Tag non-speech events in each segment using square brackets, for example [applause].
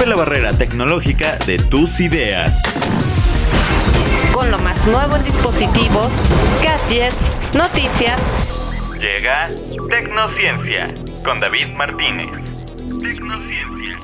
Rompe la barrera tecnológica de tus ideas. Con lo más nuevo en dispositivos, gadgets, noticias. Llega Tecnociencia con David Martínez. Tecnociencia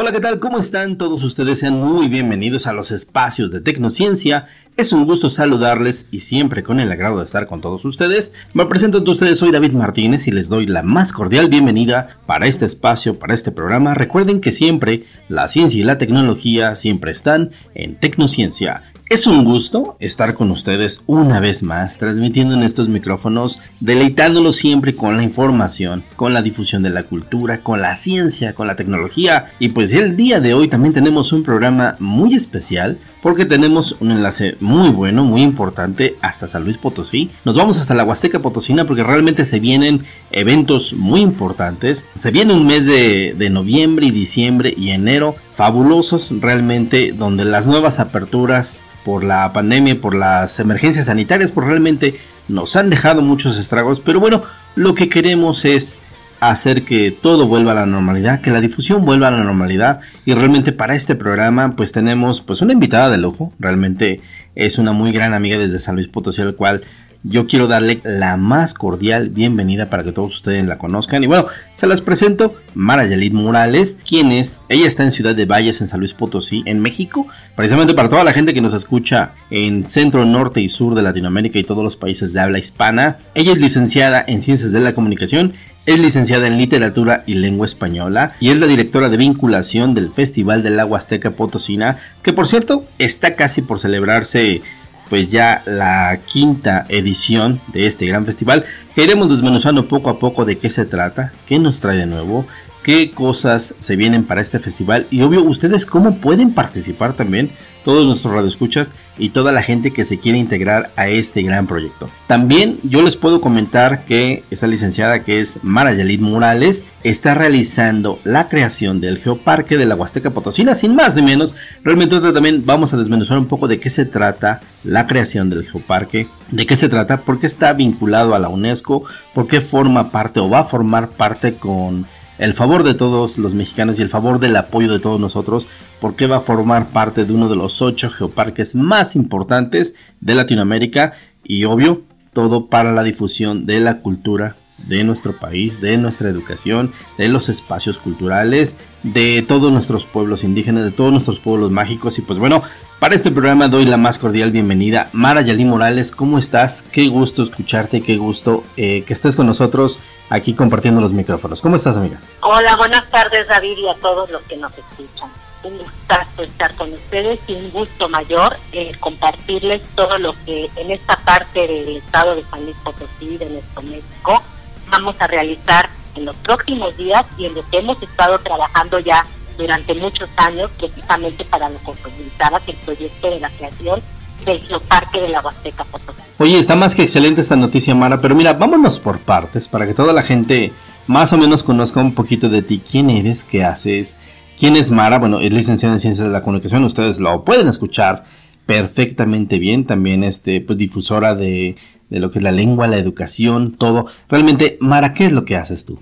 Hola, ¿qué tal? ¿Cómo están todos ustedes? Sean muy bienvenidos a los espacios de Tecnociencia. Es un gusto saludarles y siempre con el agrado de estar con todos ustedes. Me presento ante ustedes, soy David Martínez y les doy la más cordial bienvenida para este espacio, para este programa. Recuerden que siempre la ciencia y la tecnología siempre están en Tecnociencia. Es un gusto estar con ustedes una vez más, transmitiendo en estos micrófonos, deleitándolos siempre con la información, con la difusión de la cultura, con la ciencia, con la tecnología. Y pues el día de hoy también tenemos un programa muy especial porque tenemos un enlace muy bueno, muy importante hasta San Luis Potosí. Nos vamos hasta la Huasteca Potosina porque realmente se vienen eventos muy importantes. Se viene un mes de, de noviembre y diciembre y enero fabulosos realmente donde las nuevas aperturas por la pandemia, por las emergencias sanitarias, pues realmente nos han dejado muchos estragos. Pero bueno, lo que queremos es hacer que todo vuelva a la normalidad, que la difusión vuelva a la normalidad y realmente para este programa pues tenemos pues una invitada de lujo, realmente es una muy gran amiga desde San Luis Potosí al cual yo quiero darle la más cordial bienvenida para que todos ustedes la conozcan. Y bueno, se las presento Mara Yalit Morales, quien es, ella está en Ciudad de Valles, en San Luis Potosí, en México. Precisamente para toda la gente que nos escucha en centro, norte y sur de Latinoamérica y todos los países de habla hispana. Ella es licenciada en Ciencias de la Comunicación es licenciada en Literatura y Lengua Española y es la directora de vinculación del Festival del Agua Azteca Potosina, que por cierto está casi por celebrarse pues ya la quinta edición de este gran festival que iremos desmenuzando poco a poco de qué se trata, qué nos trae de nuevo, qué cosas se vienen para este festival y obvio ustedes cómo pueden participar también todos nuestros radioescuchas y toda la gente que se quiere integrar a este gran proyecto. También yo les puedo comentar que esta licenciada que es Mara Yalit Morales está realizando la creación del Geoparque de la Huasteca Potosina, sin más ni menos. Realmente también vamos a desmenuzar un poco de qué se trata la creación del Geoparque, de qué se trata, por qué está vinculado a la UNESCO, por qué forma parte o va a formar parte con el favor de todos los mexicanos y el favor del apoyo de todos nosotros, porque va a formar parte de uno de los ocho geoparques más importantes de Latinoamérica y obvio, todo para la difusión de la cultura de nuestro país, de nuestra educación, de los espacios culturales, de todos nuestros pueblos indígenas, de todos nuestros pueblos mágicos. Y pues bueno, para este programa doy la más cordial bienvenida. Mara Yalí Morales, ¿cómo estás? Qué gusto escucharte, qué gusto eh, que estés con nosotros aquí compartiendo los micrófonos. ¿Cómo estás, amiga? Hola, buenas tardes, David, y a todos los que nos escuchan. Un gustazo estar con ustedes y un gusto mayor eh, compartirles todo lo que en esta parte del estado de San Luis Potosí, de nuestro México, vamos a realizar en los próximos días y en lo que hemos estado trabajando ya durante muchos años, precisamente para lo que el proyecto de la creación del Geoparque de la Huasteca Potosí. Oye, está más que excelente esta noticia, Mara, pero mira, vámonos por partes para que toda la gente más o menos conozca un poquito de ti. ¿Quién eres? ¿Qué haces? ¿Quién es Mara? Bueno, es licenciada en Ciencias de la Comunicación, ustedes lo pueden escuchar perfectamente bien, también este, pues difusora de, de lo que es la lengua, la educación, todo. Realmente, Mara, ¿qué es lo que haces tú?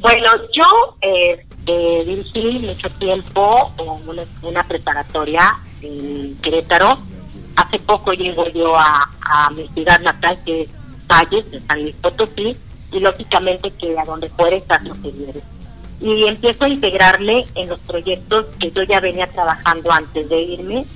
Bueno, yo eh, eh, dirigí mucho tiempo una, una preparatoria en Querétaro. Hace poco llego yo a, a mi ciudad natal, que es Valles, de San Luis Potosí, y lógicamente que a donde fuera estar los Y empiezo a integrarme en los proyectos que yo ya venía trabajando antes de irme,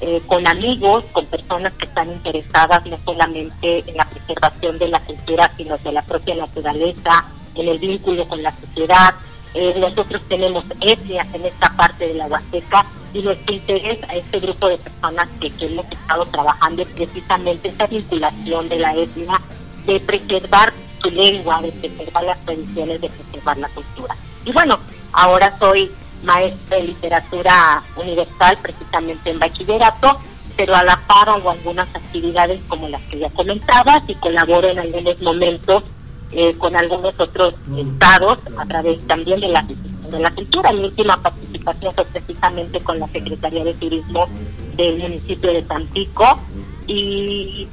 eh, con amigos, con personas que están interesadas no solamente en la preservación de la cultura, sino de la propia naturaleza, en el vínculo con la sociedad. Eh, nosotros tenemos etnias en esta parte de la Huasteca y nuestro interés a este grupo de personas que, que hemos estado trabajando es precisamente esa vinculación de la etnia, de preservar su lengua, de preservar las tradiciones, de preservar la cultura. Y bueno, ahora soy maestra de literatura universal precisamente en bachillerato pero a la par hago algunas actividades como las que ya comentabas y colaboro en algunos momentos eh, con algunos otros estados a través también de la, de la cultura. Mi última participación fue precisamente con la Secretaría de Turismo del municipio de Tampico y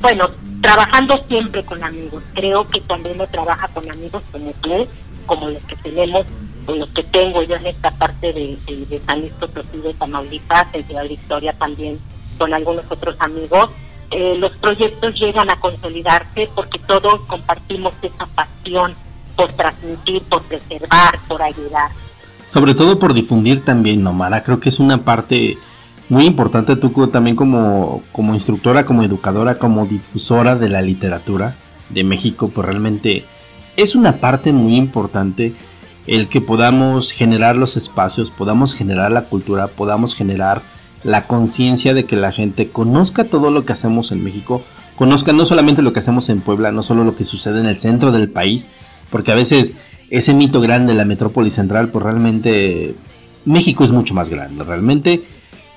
bueno, trabajando siempre con amigos. Creo que también uno trabaja con amigos como tú, como los que tenemos, o los que tengo yo en esta parte de, de, San Luis Potosí, de Tamaulipas, de Ciudad Victoria también, con algunos otros amigos. Eh, los proyectos llegan a consolidarse porque todos compartimos esa pasión por transmitir, por preservar, por ayudar. Sobre todo por difundir también, Nomara. Creo que es una parte muy importante tú también como, como instructora, como educadora, como difusora de la literatura de México, pues realmente es una parte muy importante el que podamos generar los espacios, podamos generar la cultura, podamos generar la conciencia de que la gente conozca todo lo que hacemos en México, conozca no solamente lo que hacemos en Puebla, no solo lo que sucede en el centro del país, porque a veces ese mito grande de la metrópoli central, pues realmente México es mucho más grande, realmente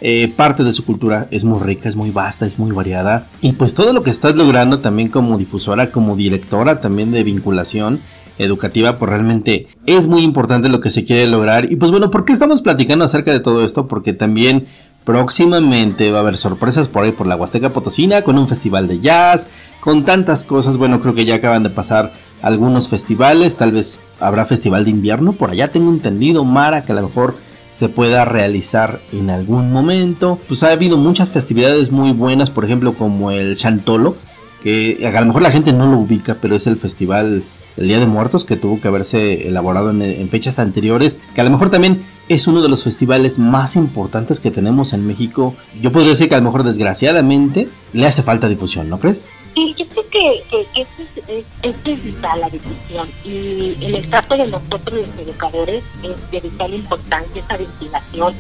eh, parte de su cultura es muy rica, es muy vasta, es muy variada. Y pues todo lo que estás logrando también como difusora, como directora también de vinculación educativa, pues realmente es muy importante lo que se quiere lograr. Y pues bueno, ¿por qué estamos platicando acerca de todo esto? Porque también próximamente va a haber sorpresas por ahí por la Huasteca Potosina, con un festival de jazz, con tantas cosas. Bueno, creo que ya acaban de pasar algunos festivales, tal vez habrá festival de invierno, por allá tengo entendido, Mara, que a lo mejor se pueda realizar en algún momento. Pues ha habido muchas festividades muy buenas, por ejemplo como el Chantolo, que a lo mejor la gente no lo ubica, pero es el festival del Día de Muertos que tuvo que haberse elaborado en, fechas anteriores, que a lo mejor también es uno de los festivales más importantes que tenemos en México. Yo podría decir que a lo mejor desgraciadamente le hace falta difusión, ¿no crees? Sí, yo creo que, que, es, vital la difusión y el caso de nosotros los educadores es de vital importancia esa ventilación,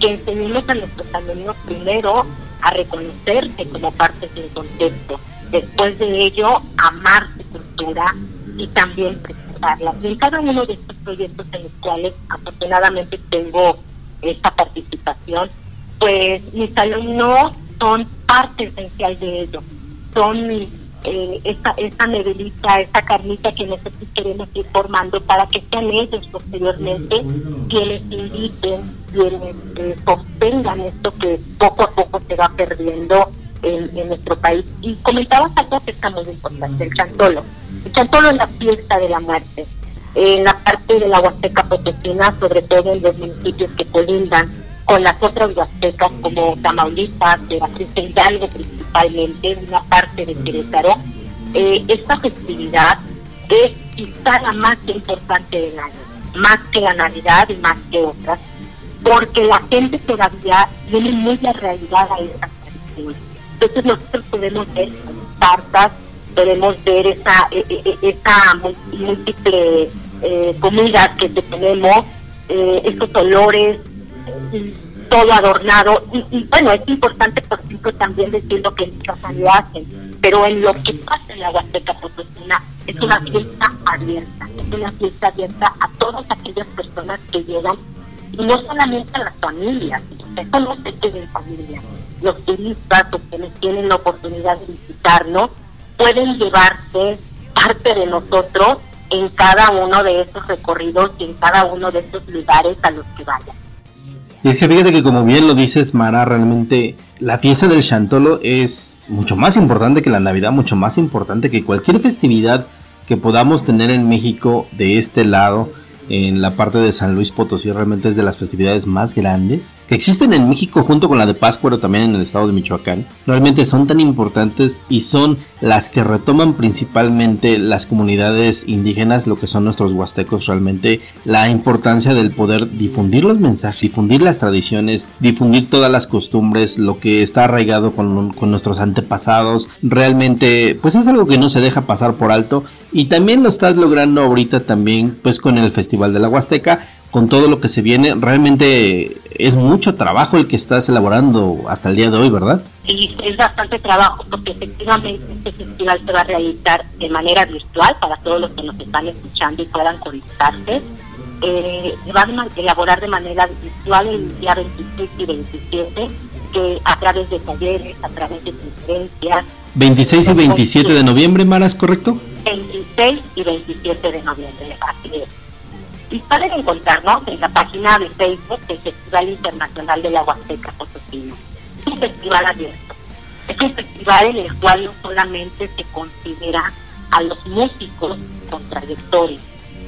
que enseñemos a nuestros alumnos primero a reconocerse como parte del contexto, después de ello amar su cultura y también Y en cada uno de estos proyectos en los cuales afortunadamente tengo esta participación, pues mis alumnos son parte esencial de ello. Son eh, esta, esta nevelita, esta carnita que nosotros queremos ir formando para que sean ellos posteriormente quienes inviten, quienes eh, sostengan esto que poco a poco se va perdiendo en, en nuestro país. Y comentabas algo que está muy importante, el chantolo. El chantolo es la fiesta de la muerte. En la parte de la Huasteca Potosina, sobre todo en los municipios que colindan con las otras huastecas como Tamaulipas, Veracruz, Hidalgo principalmente, una parte de Querétaro, eh, esta festividad es quizá la más importante del año, más que la Navidad y más que otras, porque la gente todavía tiene muy arraigada esa tradición. Entonces nosotros podemos ver cartas, podemos ver esa, e, e, e, esa múltiple eh, comida que tenemos, eh, estos olores, todo adornado. Y, bueno, es importante, por ejemplo, también decir lo que en lo hacen, pero en lo que pasa en la Huasteca Potosina es una fiesta abierta, es una fiesta abierta a todas aquellas personas que llegan, y no solamente a las familias, esto no se queda en familia. Los turistas o quienes tienen la oportunidad de visitarnos pueden llevarse parte de nosotros en cada uno de estos recorridos y en cada uno de estos lugares a los que vayan. Y es que fíjate que como bien lo dices, Mara, realmente la fiesta del Chantolo es mucho más importante que la Navidad, mucho más importante que cualquier festividad que podamos tener en México de este lado en la parte de San Luis Potosí realmente es de las festividades más grandes que existen en México junto con la de Pascua, pero también en el estado de Michoacán. Realmente son tan importantes y son las que retoman principalmente las comunidades indígenas, lo que son nuestros huastecos realmente, la importancia del poder difundir los mensajes, difundir las tradiciones, difundir todas las costumbres, lo que está arraigado con, con nuestros antepasados. Realmente, pues es algo que no se deja pasar por alto y también lo estás logrando ahorita también pues con el Festival de la Huasteca, con todo lo que se viene. Realmente es mucho trabajo el que estás elaborando hasta el día de hoy, ¿verdad? Sí, es bastante trabajo porque efectivamente este festival se va a realizar de manera virtual para todos los que nos están escuchando y puedan conectarse. Eh, va a elaborar de manera virtual el día 26 y 27 que a través de talleres, a través de conferencias. 26 y 27 de noviembre, Mara, ¿es correcto? 26 y 27 de noviembre, así es. Y pueden encontrarnos en la página de Facebook del Festival Internacional de la Huasteca Potosina. Es un festival abierto. Es un festival en el cual no solamente se considera a los músicos con trayectoria,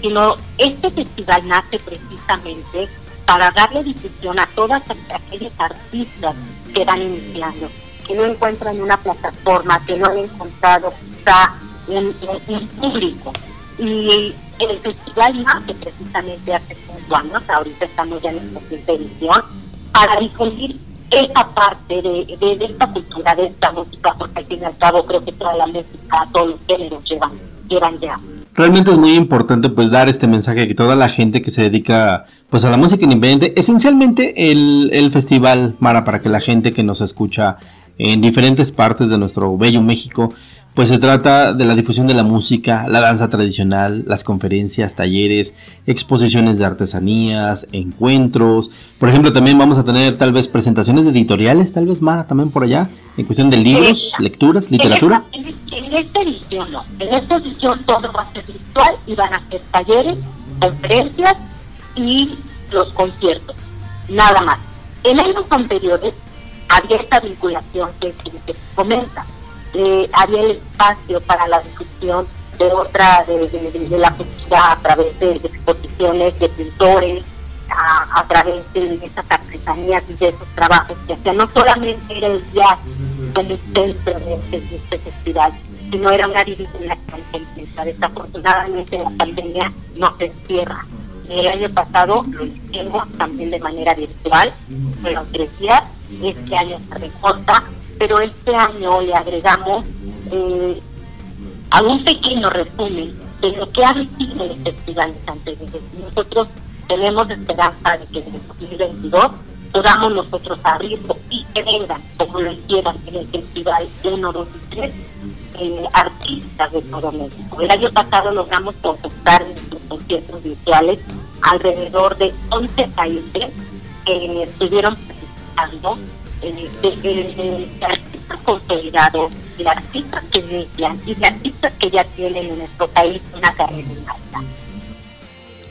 sino este festival nace precisamente para darle difusión a todas aquellos artistas que van iniciando, que no encuentran una plataforma, que no han encontrado quizá un, público. Y el festival nace precisamente hace cinco años, ahorita estamos ya en la quinta edición, para difundir esa parte de, de, esta cultura, de esta música, porque al fin y al cabo creo que toda la música, todos los géneros llevan, llevan ya. Realmente es muy importante pues dar este mensaje que toda la gente que se dedica pues a la música independiente, esencialmente el, el festival Mara para que la gente que nos escucha en diferentes partes de nuestro bello México pues se trata de la difusión de la música, la danza tradicional, las conferencias, talleres, exposiciones de artesanías, encuentros. Por ejemplo, también vamos a tener tal vez presentaciones editoriales, tal vez Mara también por allá, en cuestión de libros, lecturas, literatura. En, esta edición no, en esta edición todo va a ser virtual y van a ser talleres, conferencias y los conciertos, nada más. En años anteriores había esta vinculación que, que, que comenta eh, había el espacio para la discusión de otra, de, la cultura a través de, exposiciones de pintores, a, través de esas artesanías y de esos trabajos que hacían. No solamente era el jazz como centro de este, festival, sino era una división completa. Desafortunadamente la pandemia no se encierra. El año pasado lo hicimos también de manera virtual, pero tres días, este año se recorta pero este año le agregamos eh, a un pequeño resumen de lo que ha sido el Festival de San Nosotros tenemos esperanza de que en el 2022 podamos nosotros abrirlo y que vengan, como lo hicieron en el Festival 1, 2 y 3, eh, artistas de todo México. El año pasado logramos en nuestros conciertos virtuales alrededor de 11 países que estuvieron participando eh, de, artistas consolidados, de artistas que y artistas que ya tienen en nuestro país una carrera alta.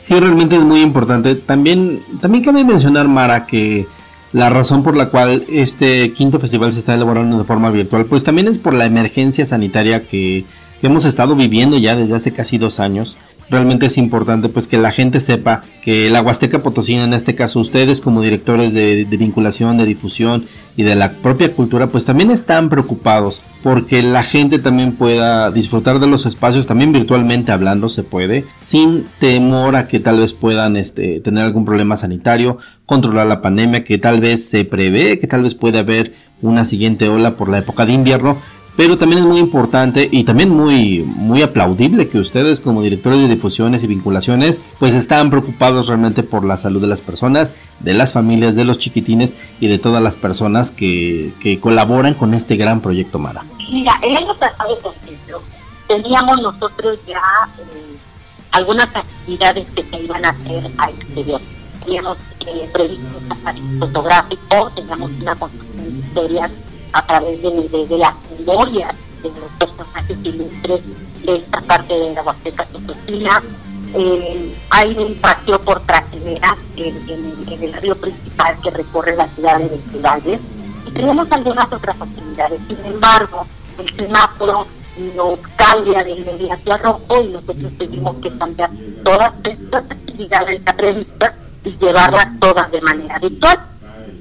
Sí, realmente es muy importante. También, también cabe mencionar, Mara, que la razón por la cual este quinto festival se está elaborando de forma virtual, pues también es por la emergencia sanitaria que hemos estado viviendo ya desde hace casi dos años realmente es importante pues que la gente sepa que la Huasteca Potosina, en este caso ustedes como directores de, vinculación, de difusión y de la propia cultura, pues también están preocupados porque la gente también pueda disfrutar de los espacios, también virtualmente hablando se puede, sin temor a que tal vez puedan este, tener algún problema sanitario, controlar la pandemia que tal vez se prevé, que tal vez puede haber una siguiente ola por la época de invierno pero también es muy importante y también muy, muy aplaudible que ustedes como directores de difusiones y vinculaciones pues están preocupados realmente por la salud de las personas, de las familias, de los chiquitines y de todas las personas que, que colaboran con este gran proyecto Mara. Mira, el año pasado, por ejemplo, teníamos nosotros ya eh, algunas actividades que se iban a hacer al exterior. Teníamos eh, previsto un fotográfico, teníamos una construcción de historias a través de, de, las memorias de los personajes ilustres de esta parte de la Huasteca Potosina. Eh, hay un paseo por trasera en, el río principal que recorre la ciudad de Ciudades y tenemos algunas otras actividades. Sin embargo, el semáforo nos cambia de inmediato a rojo y nosotros tuvimos que cambiar todas estas actividades previstas y llevarlas todas de manera virtual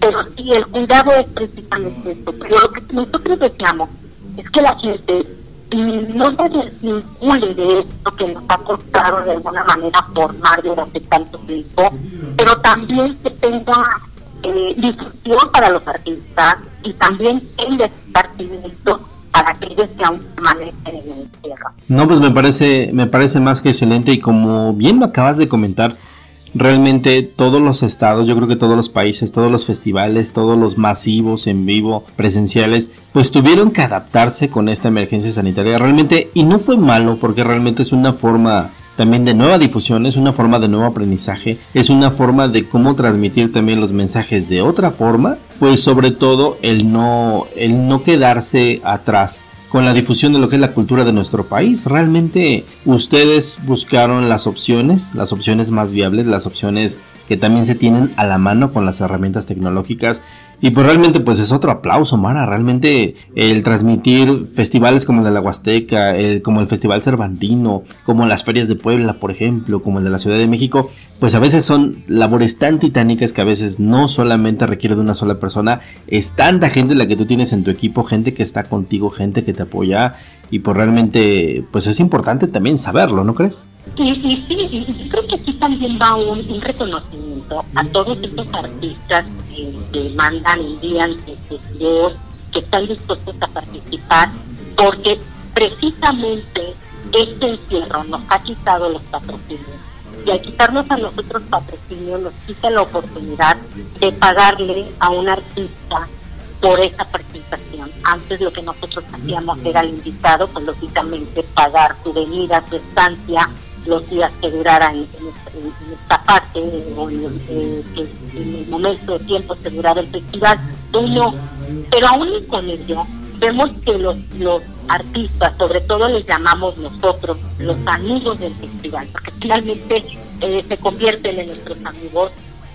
pero sí, el cuidado es precisamente esto. Pero lo que nosotros deseamos es que la gente no se desvincule de esto que nos ha costado de alguna manera formar durante tanto tiempo, pero también que tenga eh, difusión para los artistas y también el despartimiento para que aún permanecen en el tierra. No, pues me parece, me parece más que excelente y como bien lo acabas de comentar, realmente todos los estados, yo creo que todos los países, todos los festivales, todos los masivos en vivo, presenciales, pues tuvieron que adaptarse con esta emergencia sanitaria. Realmente y no fue malo porque realmente es una forma también de nueva difusión, es una forma de nuevo aprendizaje, es una forma de cómo transmitir también los mensajes de otra forma, pues sobre todo el no, el no quedarse atrás con la difusión de lo que es la cultura de nuestro país. Realmente ustedes buscaron las opciones, las opciones más viables, las opciones que también se tienen a la mano con las herramientas tecnológicas. Y pues realmente pues es otro aplauso, Mara. Realmente el transmitir festivales como el de la Huasteca, como el Festival Cervantino, como las ferias de Puebla, por ejemplo, como el de la Ciudad de México, pues a veces son labores tan titánicas que a veces no solamente requiere de una sola persona, es tanta gente la que tú tienes en tu equipo, gente que está contigo, gente que te apoya y pues realmente pues es importante también saberlo, ¿no crees? Sí, sí, sí, y creo que aquí también va un, reconocimiento a todos estos artistas que, envían sus videos, que están dispuestos a participar, porque precisamente este encierro nos ha quitado los patrocinios. Y al quitarnos a nosotros patrocinios nos quita la oportunidad de pagarle a un artista por esa participación. Antes lo que nosotros hacíamos era al invitado, pues lógicamente pagar su venida, su estancia, los días que durara en, esta parte o en, el momento de tiempo que el festival. Uno, pero aún con ello, vemos que los, los artistas, sobre todo les llamamos nosotros, los amigos del festival, porque finalmente eh, se convierten en nuestros amigos,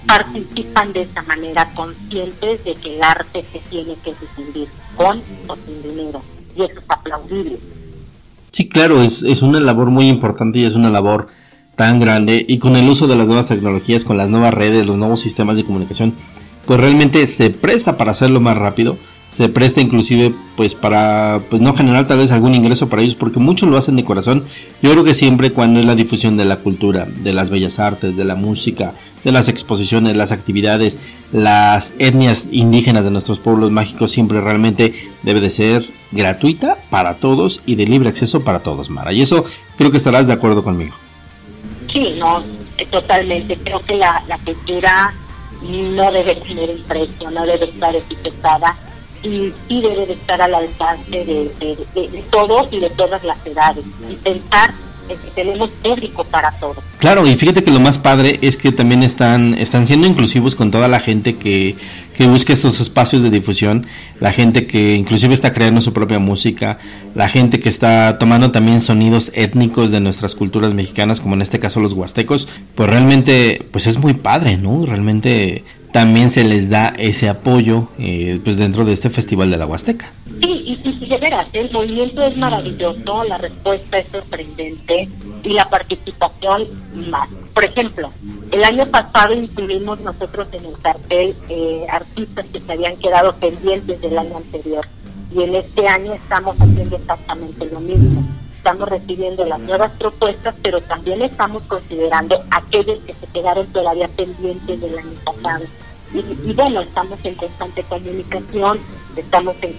participan de esa manera conscientes de que el arte se tiene que difundir con o sin dinero. Y eso es aplaudible. Sí, claro, es, es una labor muy importante y es una labor tan grande y con el uso de las nuevas tecnologías, con las nuevas redes, los nuevos sistemas de comunicación, pues realmente se presta para hacerlo más rápido se presta inclusive pues para pues no generar tal vez algún ingreso para ellos porque muchos lo hacen de corazón. Yo creo que siempre cuando es la difusión de la cultura de las bellas artes de la música de las exposiciones las actividades las etnias indígenas de nuestros pueblos mágicos siempre realmente debe de ser gratuita para todos y de libre acceso para todos Mara. Y eso creo que estarás de acuerdo conmigo. Sí no totalmente. Creo que la, la cultura no debe tener un precio no debe estar etiquetada y debe de estar al alcance de, de, todos y de todas las edades. Y pensar tenemos público para todos. Claro, y fíjate que lo más padre es que también están, están siendo inclusivos con toda la gente que, que busca estos espacios de difusión, la gente que inclusive está creando su propia música, la gente que está tomando también sonidos étnicos de nuestras culturas mexicanas, como en este caso los huastecos, pues realmente pues es muy padre, ¿no? Realmente también se les da ese apoyo eh, pues dentro de este Festival de la Huasteca. Veras, el movimiento es maravilloso, la respuesta es sorprendente y la participación más. Por ejemplo, el año pasado incluimos nosotros en el cartel eh, artistas que se habían quedado pendientes del año anterior y en este año estamos haciendo exactamente lo mismo estamos recibiendo las nuevas propuestas, pero también estamos considerando aquellos que se quedaron todavía pendientes del año pasado. Y, bueno, estamos en constante comunicación, estamos en,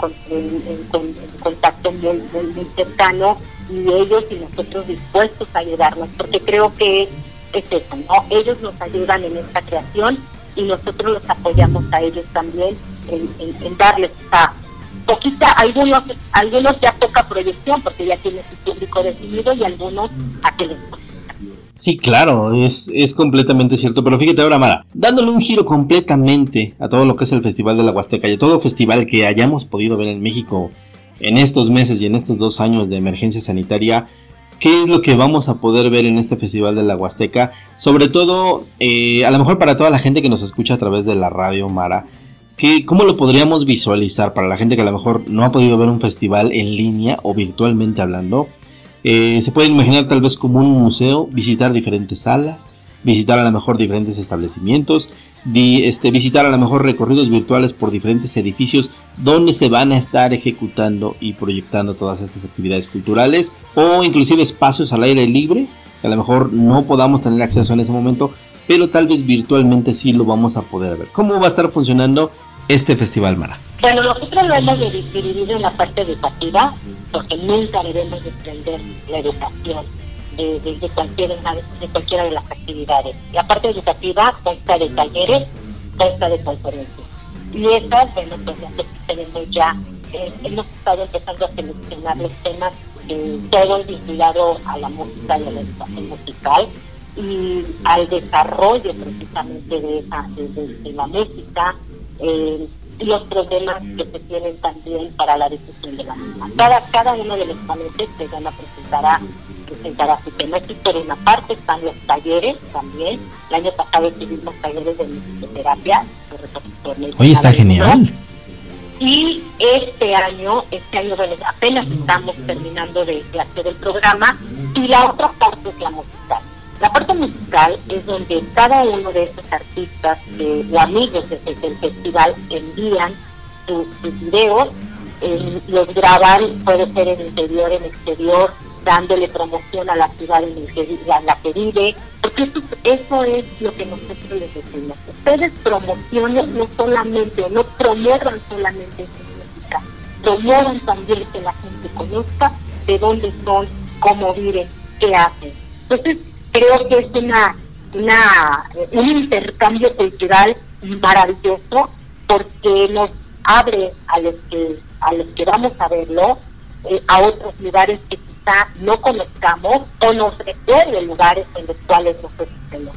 contacto muy, muy, cercano y ellos y nosotros dispuestos a ayudarnos, porque creo que es eso, ¿no? Ellos nos ayudan en esta creación y nosotros los apoyamos a ellos también en, darles esta poquita, algunos, algunos ya poca proyección porque ya tienen su público definido y algunos a que les Sí, claro, es, es completamente cierto. Pero fíjate ahora, Mara, dándole un giro completamente a todo lo que es el Festival de la Huasteca y a todo festival que hayamos podido ver en México en estos meses y en estos dos años de emergencia sanitaria, ¿qué es lo que vamos a poder ver en este Festival de la Huasteca? Sobre todo, eh, a lo mejor para toda la gente que nos escucha a través de la radio, Mara, ¿Cómo lo podríamos visualizar para la gente que a lo mejor no ha podido ver un festival en línea o virtualmente hablando? Eh, se puede imaginar tal vez como un museo, visitar diferentes salas, visitar a lo mejor diferentes establecimientos, este, visitar a lo mejor recorridos virtuales por diferentes edificios donde se van a estar ejecutando y proyectando todas estas actividades culturales o inclusive espacios al aire libre que a lo mejor no podamos tener acceso en ese momento, pero tal vez virtualmente sí lo vamos a poder ver. ¿Cómo va a estar funcionando este festival, Mara? Bueno, nosotros lo hemos dividido en la parte educativa, porque nunca debemos desprender la educación de, de, de cualquiera de las actividades. La parte educativa consta de talleres, consta de conferencias. Y estas, bueno, pues ya tenemos ya, eh, hemos estado empezando a seleccionar los temas eh, todo vinculado a la música y a la educación musical y al desarrollo precisamente de, la música eh, los problemas que se tienen también para la difusión de la misma. Cada, cada uno de los ponentes se van a presentar presentará su tema. Y por una parte están los talleres también. El año pasado tuvimos talleres de musicoterapia. Oye, está genial. Y este año, este año bueno, apenas estamos terminando de, hacer el programa y la otra parte es la musical. La parte musical es donde cada uno de esos artistas eh, amigos del, festival envían sus, videos, eh, los graban, puede ser en interior, en exterior, dándole promoción a la ciudad en la, que vive, porque eso, eso, es lo que nosotros les decimos. Ustedes promocionen no solamente, no promuevan solamente su música, promuevan también que la gente conozca de dónde son, cómo viven, qué hacen. Entonces, creo que es una, una un intercambio cultural maravilloso porque nos abre a los que a los que vamos a verlo eh, a otros lugares que no conozcamos o nos recuerde lugares en los cuales nosotros tenemos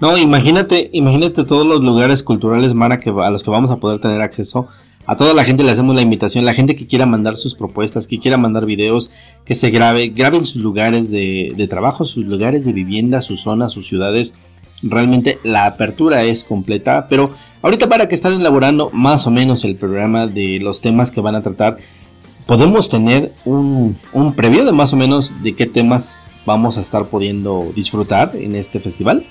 no, imagínate, imagínate todos los lugares culturales, Mara, que, a los que vamos a poder tener acceso. A toda la gente le hacemos la invitación, la gente que quiera mandar sus propuestas, que quiera mandar videos, que se grabe, graben sus lugares de, de trabajo, sus lugares de vivienda, sus zonas, sus ciudades. Realmente la apertura es completa, pero ahorita para que están elaborando más o menos el programa de los temas que van a tratar, podemos tener un, un previo de más o menos de qué temas vamos a estar pudiendo disfrutar en este festival.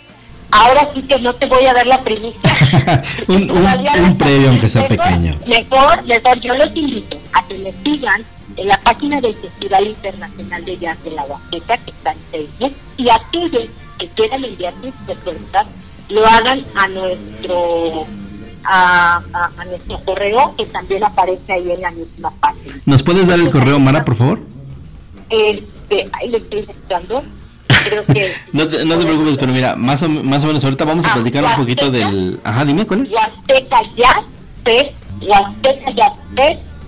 Ahora sí que no te voy a dar la primicia. [laughs] un, un, previo, aunque sea pequeño. Mejor, mejor, yo los invito a que me sigan en la página del Festival Internacional de Jazz de la Huasteca, que está en Facebook, y aquellos que quieran enviar sus propuestas, lo hagan a nuestro a, nuestro correo que también aparece ahí en la misma página. ¿Nos puedes dar el correo, Mara, por favor? Este, ahí le estoy buscando. Creo que [laughs] no, te, no te preocupes, pero mira, más o, más o menos ahorita vamos a ah, platicar un poquito del... Ajá, dime, ¿cuál es? Huasteca Huasteca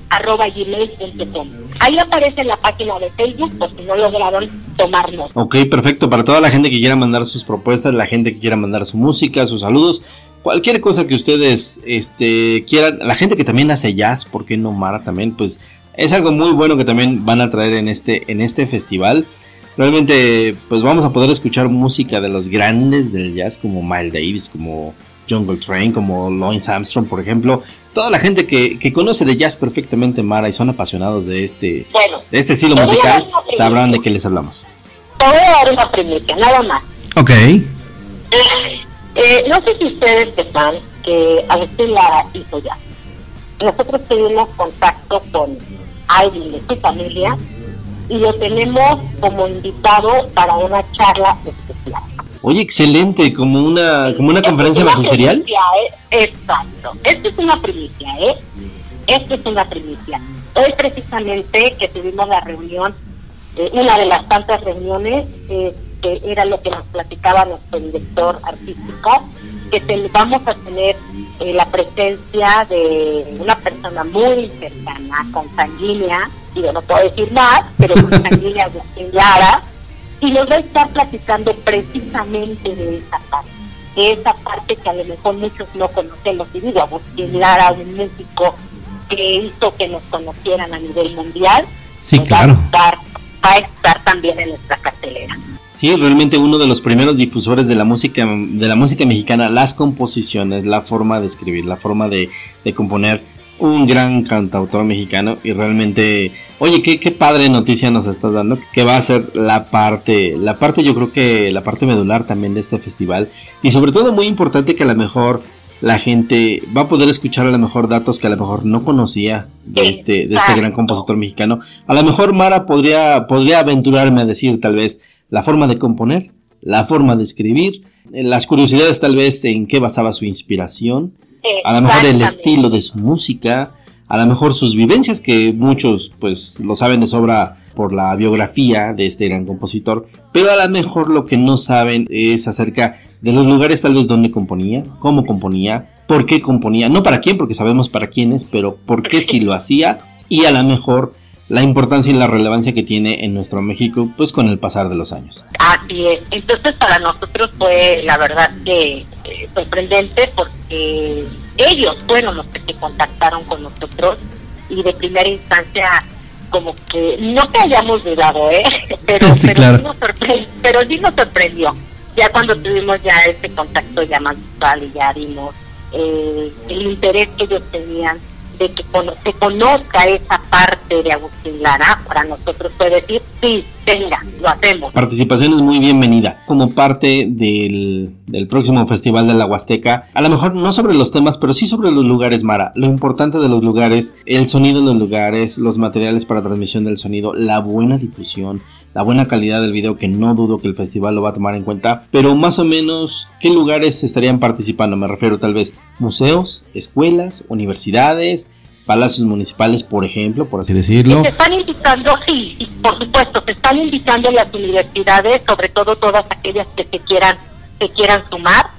arroba gmail.com. Ahí aparece la página de Facebook por no lograron tomarnos. Ok, perfecto. Para toda la gente que quiera mandar sus propuestas, la gente que quiera mandar su música, sus saludos, cualquier cosa que ustedes este, quieran, la gente que también hace jazz, ¿por qué no Mara también? Pues es algo muy bueno que también van a traer en este, en este festival. Realmente, pues vamos a poder escuchar música de los grandes del jazz, como Miles Davis, como Jungle Train, como Lawrence Armstrong, por ejemplo. Toda la gente que, que conoce de jazz perfectamente, Mara, y son apasionados de este, de este estilo musical, sabrán de qué les hablamos. Te voy a dar una primicia, nada más. Ok. Eh, no sé si ustedes sepan que a veces la hizo ya. Nosotros tuvimos contacto con alguien de su familia y lo tenemos como invitado para una charla especial. Oye, excelente, como una como una conferencia magisterial. ¿eh? Exacto, esto es una primicia, ¿eh? Esto es una primicia. Hoy precisamente que tuvimos la reunión, eh, una de las tantas reuniones, eh, que era lo que nos platicaba nuestro director artístico, que vamos a tener eh, la presencia de una persona muy cercana, consanguínea, y yo no puedo decir más, pero consanguínea [laughs] Agustín Lara, y nos va a estar platicando precisamente de esa parte, de esa parte que a lo mejor muchos no conocemos, y digo, Agustín Lara, un músico que hizo que nos conocieran a nivel mundial, sí, claro. va a estar también en nuestra cartelera. Sí, realmente uno de los primeros difusores de la música, de la música mexicana, las composiciones, la forma de escribir, la forma de, componer, un gran cantautor mexicano y realmente, oye, qué, qué padre noticia nos estás dando, que va a ser la parte, la parte yo creo que la parte medular también de este festival. Y sobre todo muy importante que a lo mejor la gente va a poder escuchar a lo mejor datos que a lo mejor no conocía de este, de este gran compositor mexicano. A lo mejor Mara podría, podría aventurarme a decir tal vez la forma de componer, la forma de escribir, eh, las curiosidades tal vez en qué basaba su inspiración, a lo mejor el estilo de su música, a lo mejor sus vivencias que muchos pues lo saben de sobra por la biografía de este gran compositor, pero a lo mejor lo que no saben es acerca de los lugares tal vez donde componía, cómo componía, por qué componía, no para quién porque sabemos para quiénes, pero por qué si lo hacía y a lo mejor la importancia y la relevancia que tiene en nuestro México, pues con el pasar de los años. Así es. Entonces para nosotros fue la verdad que eh, sorprendente porque ellos fueron los que se contactaron con nosotros y de primera instancia como que no que hayamos dudado, ¿eh? [laughs] Pero, sí, pero, sí nos pero sí nos sorprendió. Ya cuando tuvimos ya ese contacto ya más visual y ya vimos eh, el interés que ellos tenían de que se conozca esa parte de Agustín Lara, para nosotros puede decir, sí, venga, lo hacemos. Participación es muy bienvenida como parte del, del próximo Festival de la Huasteca. A lo mejor no sobre los temas, pero sí sobre los lugares, Mara. Lo importante de los lugares, el sonido de los lugares, los materiales para transmisión del sonido, la buena difusión, la buena calidad del video que no dudo que el festival lo va a tomar en cuenta, pero más o menos qué lugares estarían participando, me refiero tal vez museos, escuelas, universidades, palacios municipales, por ejemplo, por así decirlo. Se están invitando, sí, por supuesto, se están invitando las universidades, sobre todo todas aquellas que se quieran, se quieran sumar.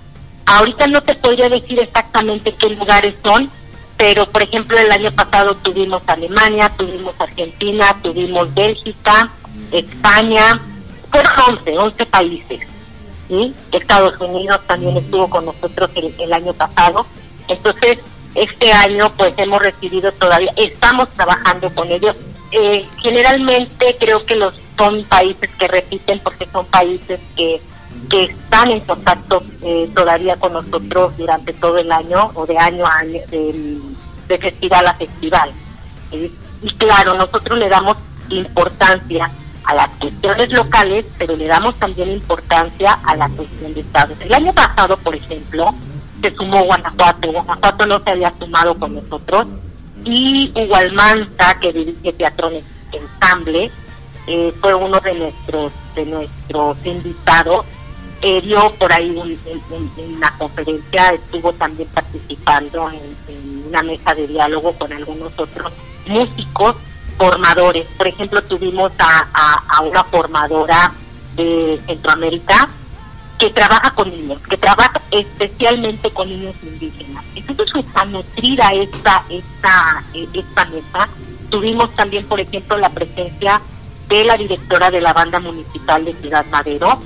Ahorita no te podría decir exactamente qué lugares son, pero por ejemplo el año pasado tuvimos Alemania, tuvimos Argentina, tuvimos Bélgica, España, fueron 11, 11 países. ¿sí? Estados Unidos también estuvo con nosotros el, año pasado. Entonces, este año pues hemos recibido todavía, estamos trabajando con ellos. Eh, generalmente creo que los son países que repiten porque son países que, que están en contacto eh, todavía con nosotros durante todo el año o de año a año, de, festival a festival. Y claro, nosotros le damos importancia a las cuestiones locales, pero le damos también importancia a la cuestión de Estados. El año pasado, por ejemplo, se sumó Guanajuato. Guanajuato no se había sumado con nosotros. Y Hugo Almanza, que dirige Teatro Ensamble, eh, fue uno de nuestros de nuestros invitados. Eh, dio por ahí una conferencia, estuvo también participando en una mesa de diálogo con algunos otros músicos formadores. Por ejemplo, tuvimos a, una formadora de Centroamérica que trabaja con niños, que trabaja especialmente con niños indígenas. Entonces, está nutrida esta, esta, esta mesa. Tuvimos también, por ejemplo, la presencia de la directora de la banda municipal de Ciudad Madero.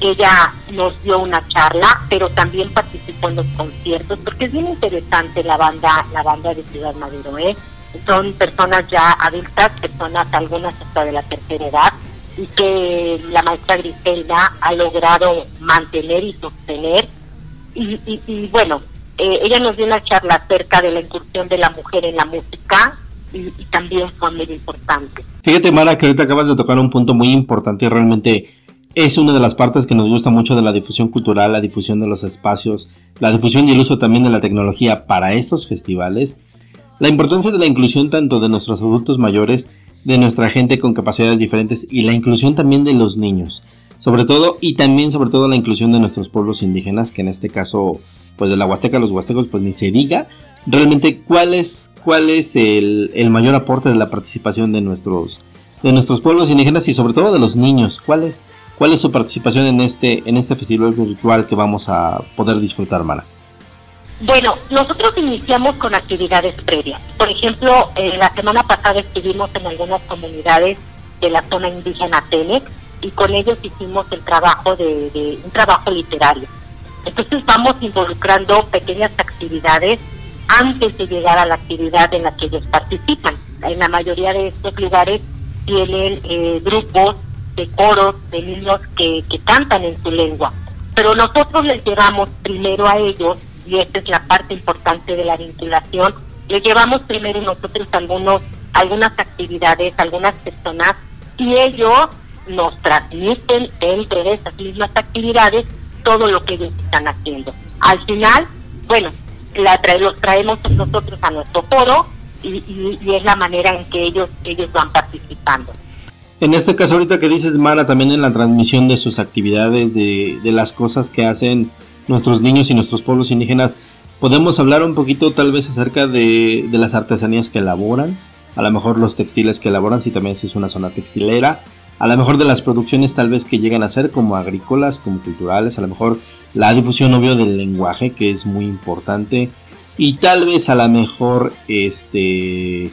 Ella nos dio una charla, pero también participó en los conciertos, porque es bien interesante la banda, la banda de Ciudad Madero, ¿eh? Son personas ya adultas, personas algunas hasta de la tercera edad, y que la maestra Griselda ha logrado mantener y sostener. Y, bueno, eh, ella nos dio una charla acerca de la incursión de la mujer en la música y, también fue muy importante. Fíjate, Mara, que ahorita acabas de tocar un punto muy importante y realmente es una de las partes que nos gusta mucho de la difusión cultural, la difusión de los espacios, la difusión y el uso también de la tecnología para estos festivales la importancia de la inclusión tanto de nuestros adultos mayores, de nuestra gente con capacidades diferentes y la inclusión también de los niños. Sobre todo, y también sobre todo la inclusión de nuestros pueblos indígenas, que en este caso, pues de la Huasteca, los huastecos, pues ni se diga. Realmente, ¿cuál es, cuál es el, mayor aporte de la participación de nuestros, de nuestros pueblos indígenas y sobre todo de los niños? ¿Cuál es, cuál es su participación en este, en este festival virtual que vamos a poder disfrutar, Mara? Bueno, nosotros iniciamos con actividades previas. Por ejemplo, eh, la semana pasada estuvimos en algunas comunidades de la zona indígena Tenex y con ellos hicimos el trabajo de, un trabajo literario. Entonces vamos involucrando pequeñas actividades antes de llegar a la actividad en la que ellos participan. En la mayoría de estos lugares tienen eh, grupos de coros de niños que, que cantan en su lengua, pero nosotros les llevamos primero a ellos y esta es la parte importante de la vinculación, le llevamos primero nosotros algunos, algunas actividades, algunas personas, y ellos nos transmiten dentro de esas mismas actividades todo lo que ellos están haciendo. Al final, bueno, la los traemos nosotros a nuestro foro y, es la manera en que ellos, ellos van participando. En este caso, ahorita que dices, Mara, también en la transmisión de sus actividades, de, de las cosas que hacen nuestros niños y nuestros pueblos indígenas, podemos hablar un poquito tal vez acerca de, las artesanías que elaboran, a lo mejor los textiles que elaboran, si también es una zona textilera, a lo mejor de las producciones tal vez que llegan a ser como agrícolas, como culturales, a lo mejor la difusión obvio del lenguaje que es muy importante y tal vez a lo mejor este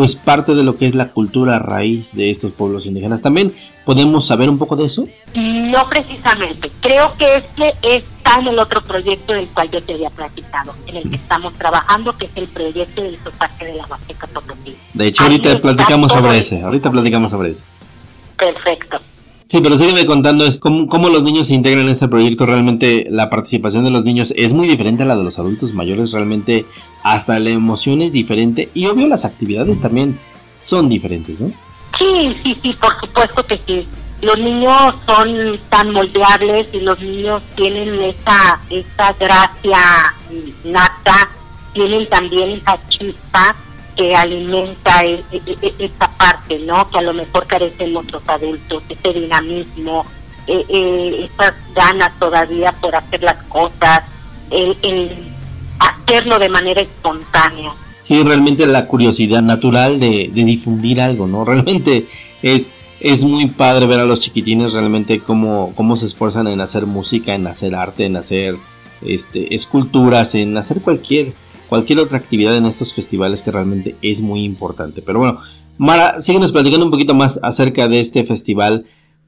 pues parte de lo que es la cultura raíz de estos pueblos indígenas. También podemos saber un poco de eso. No precisamente, creo que este está en el otro proyecto del cual yo te había platicado, en el que estamos trabajando, que es el proyecto del sopaje de la Huasteca Potosí. De hecho, ahorita platicamos sobre ese, ahorita platicamos sobre ese. Perfecto. Sí, pero sígueme contando es cómo, los niños se integran en este proyecto. Realmente la participación de los niños es muy diferente a la de los adultos mayores. Realmente hasta la emoción es diferente y obvio las actividades también son diferentes, ¿no? Sí, sí, sí, por supuesto que sí. Los niños son tan moldeables y los niños tienen esa, esa gracia nata, tienen también esa chispa que alimenta e, e, e, esta parte, ¿no? Que a lo mejor carecen otros adultos, ese dinamismo, eh, eh, esas ganas todavía por hacer las cosas, el, hacerlo de manera espontánea. Sí, realmente la curiosidad natural de, difundir algo, ¿no? [laughs] Realmente es, es muy padre ver a los chiquitines realmente cómo, cómo se esfuerzan en hacer música, en hacer arte, en hacer este, esculturas, en hacer cualquier cualquier otra actividad en estos festivales que realmente es muy importante. Pero bueno, Mara, síguenos platicando un poquito más acerca de este festival,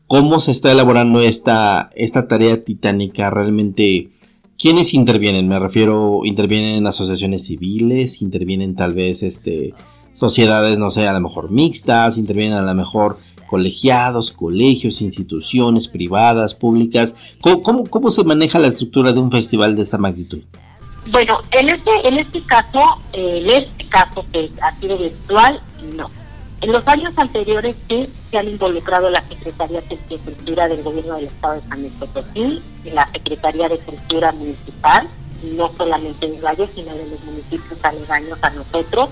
cómo se está elaborando esta, esta tarea titánica, realmente... ¿Quiénes intervienen? Me refiero, intervienen asociaciones civiles, intervienen tal vez este, sociedades, no sé, a lo mejor mixtas, intervienen a lo mejor colegiados, colegios, instituciones privadas, públicas. cómo, cómo se maneja la estructura de un festival de esta magnitud? Bueno, en este, en este caso, en este caso que ha sido virtual, no. En los años anteriores sí se han involucrado la Secretaría de Cultura del Gobierno del Estado de San Luis Potosí la Secretaría de Cultura Municipal, no solamente en Valle, sino de los municipios aledaños a nosotros,